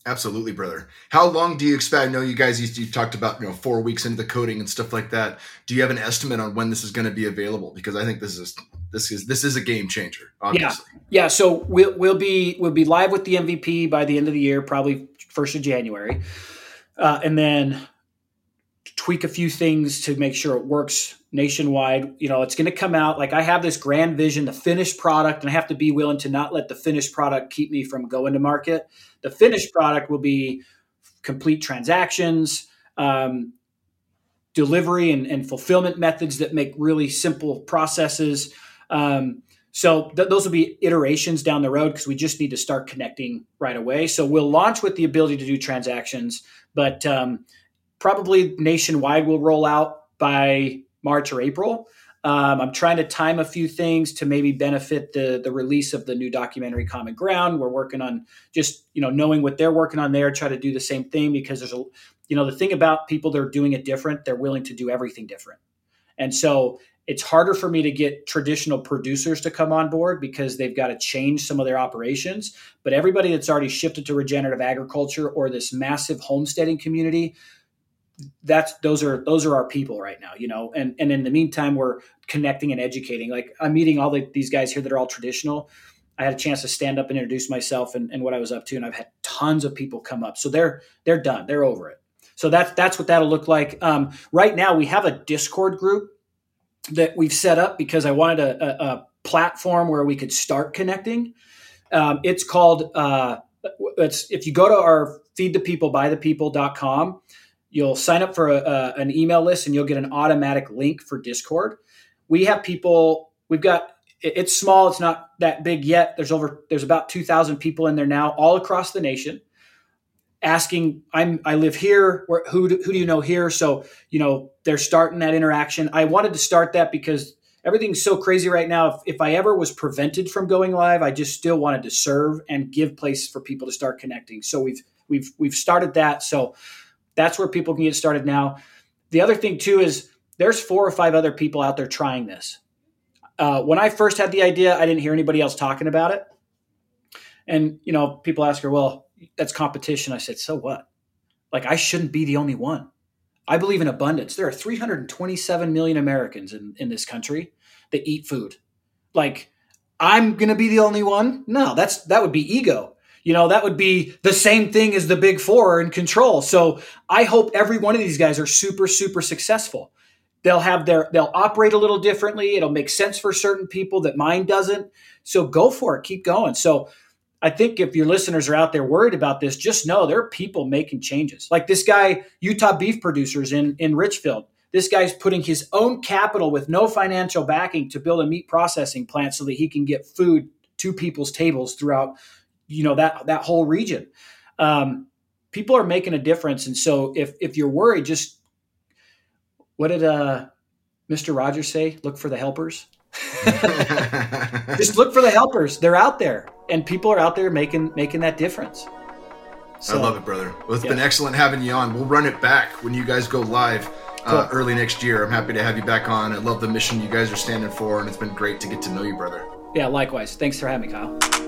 Absolutely, brother. How long do you expect? I know you guys you, you talked about you know four weeks into the coding and stuff like that. Do you have an estimate on when this is going to be available? Because I think this is this is this is a game changer. Obviously. Yeah, yeah. So we'll we'll be we'll be live with the MVP by the end of the year, probably first of January, uh, and then tweak a few things to make sure it works nationwide. You know, it's going to come out like I have this grand vision, the finished product, and I have to be willing to not let the finished product keep me from going to market. The finished product will be complete transactions, um, delivery and, and, fulfillment methods that make really simple processes. Um, so th- those will be iterations down the road because we just need to start connecting right away. So we'll launch with the ability to do transactions, but um, probably nationwide will roll out by March or April. Um, I'm trying to time a few things to maybe benefit the the release of the new documentary Common Ground. We're working on just you know knowing what they're working on there, try to do the same thing because there's a you know the thing about people that are doing it different, they're willing to do everything different, and so it's harder for me to get traditional producers to come on board because they've got to change some of their operations. But everybody that's already shifted to regenerative agriculture or this massive homesteading community, that's those are those are our people right now you know? And and in the meantime we're connecting and educating. Like i'm meeting all the, these guys here that are all traditional. I had a chance to stand up and introduce myself and, and what i was up to and i've had tons of people come up. So they're they're done. They're over it. So that's that's what that'll look like. Um, right now we have a discord group that we've set up because i wanted a, a, a platform where we could start connecting. Um, it's called uh, it's if you go to our feed the people by the people.com You'll sign up for a, a, an email list and you'll get an automatic link for Discord. We have people, we've got, it's small, it's not that big yet. There's over, there's about 2,000 people in there now, all across the nation asking i'm i live here. Where, who, do, who do you know here? So you know they're starting that interaction. I wanted to start that because everything's so crazy right now. If, if i ever was prevented from going live i just still wanted to serve and give place for people to start connecting. So we've we've we've started that. So that's where people can get started now. The other thing too is there's four or five other people out there trying this. Uh, when I first had the idea, I didn't hear anybody else talking about it. And you know, people ask her, "Well, that's competition." I said, "So what? Like, I shouldn't be the only one. I believe in abundance. There are 327 million Americans in, in this country that eat food. Like, I'm to be the only one? No, that's that would be ego you know, that would be the same thing as the big four in control. So I hope every one of these guys are super, super successful. They'll have their, they'll operate a little differently. It'll make sense for certain people that mine doesn't. So go for it. Keep going. So I think if your listeners are out there worried about this, just know there are people making changes. Like this guy, Utah beef producers in, in Richfield. This guy's putting his own capital with no financial backing to build a meat processing plant so that he can get food to people's tables throughout you know that that whole region. Um, people are making a difference, and so if if you're worried, just what did uh, Mr. Rogers say? Look for the helpers. just look for the helpers. They're out there, and people are out there making making that difference. So, I love it, brother. Well, it's yeah. been excellent having you on. We'll run it back when you guys go live uh, cool. early next year. I'm happy to have you back on. I love the mission you guys are standing for, and it's been great to get to know you, brother. Yeah, likewise. Thanks for having me, Kyle.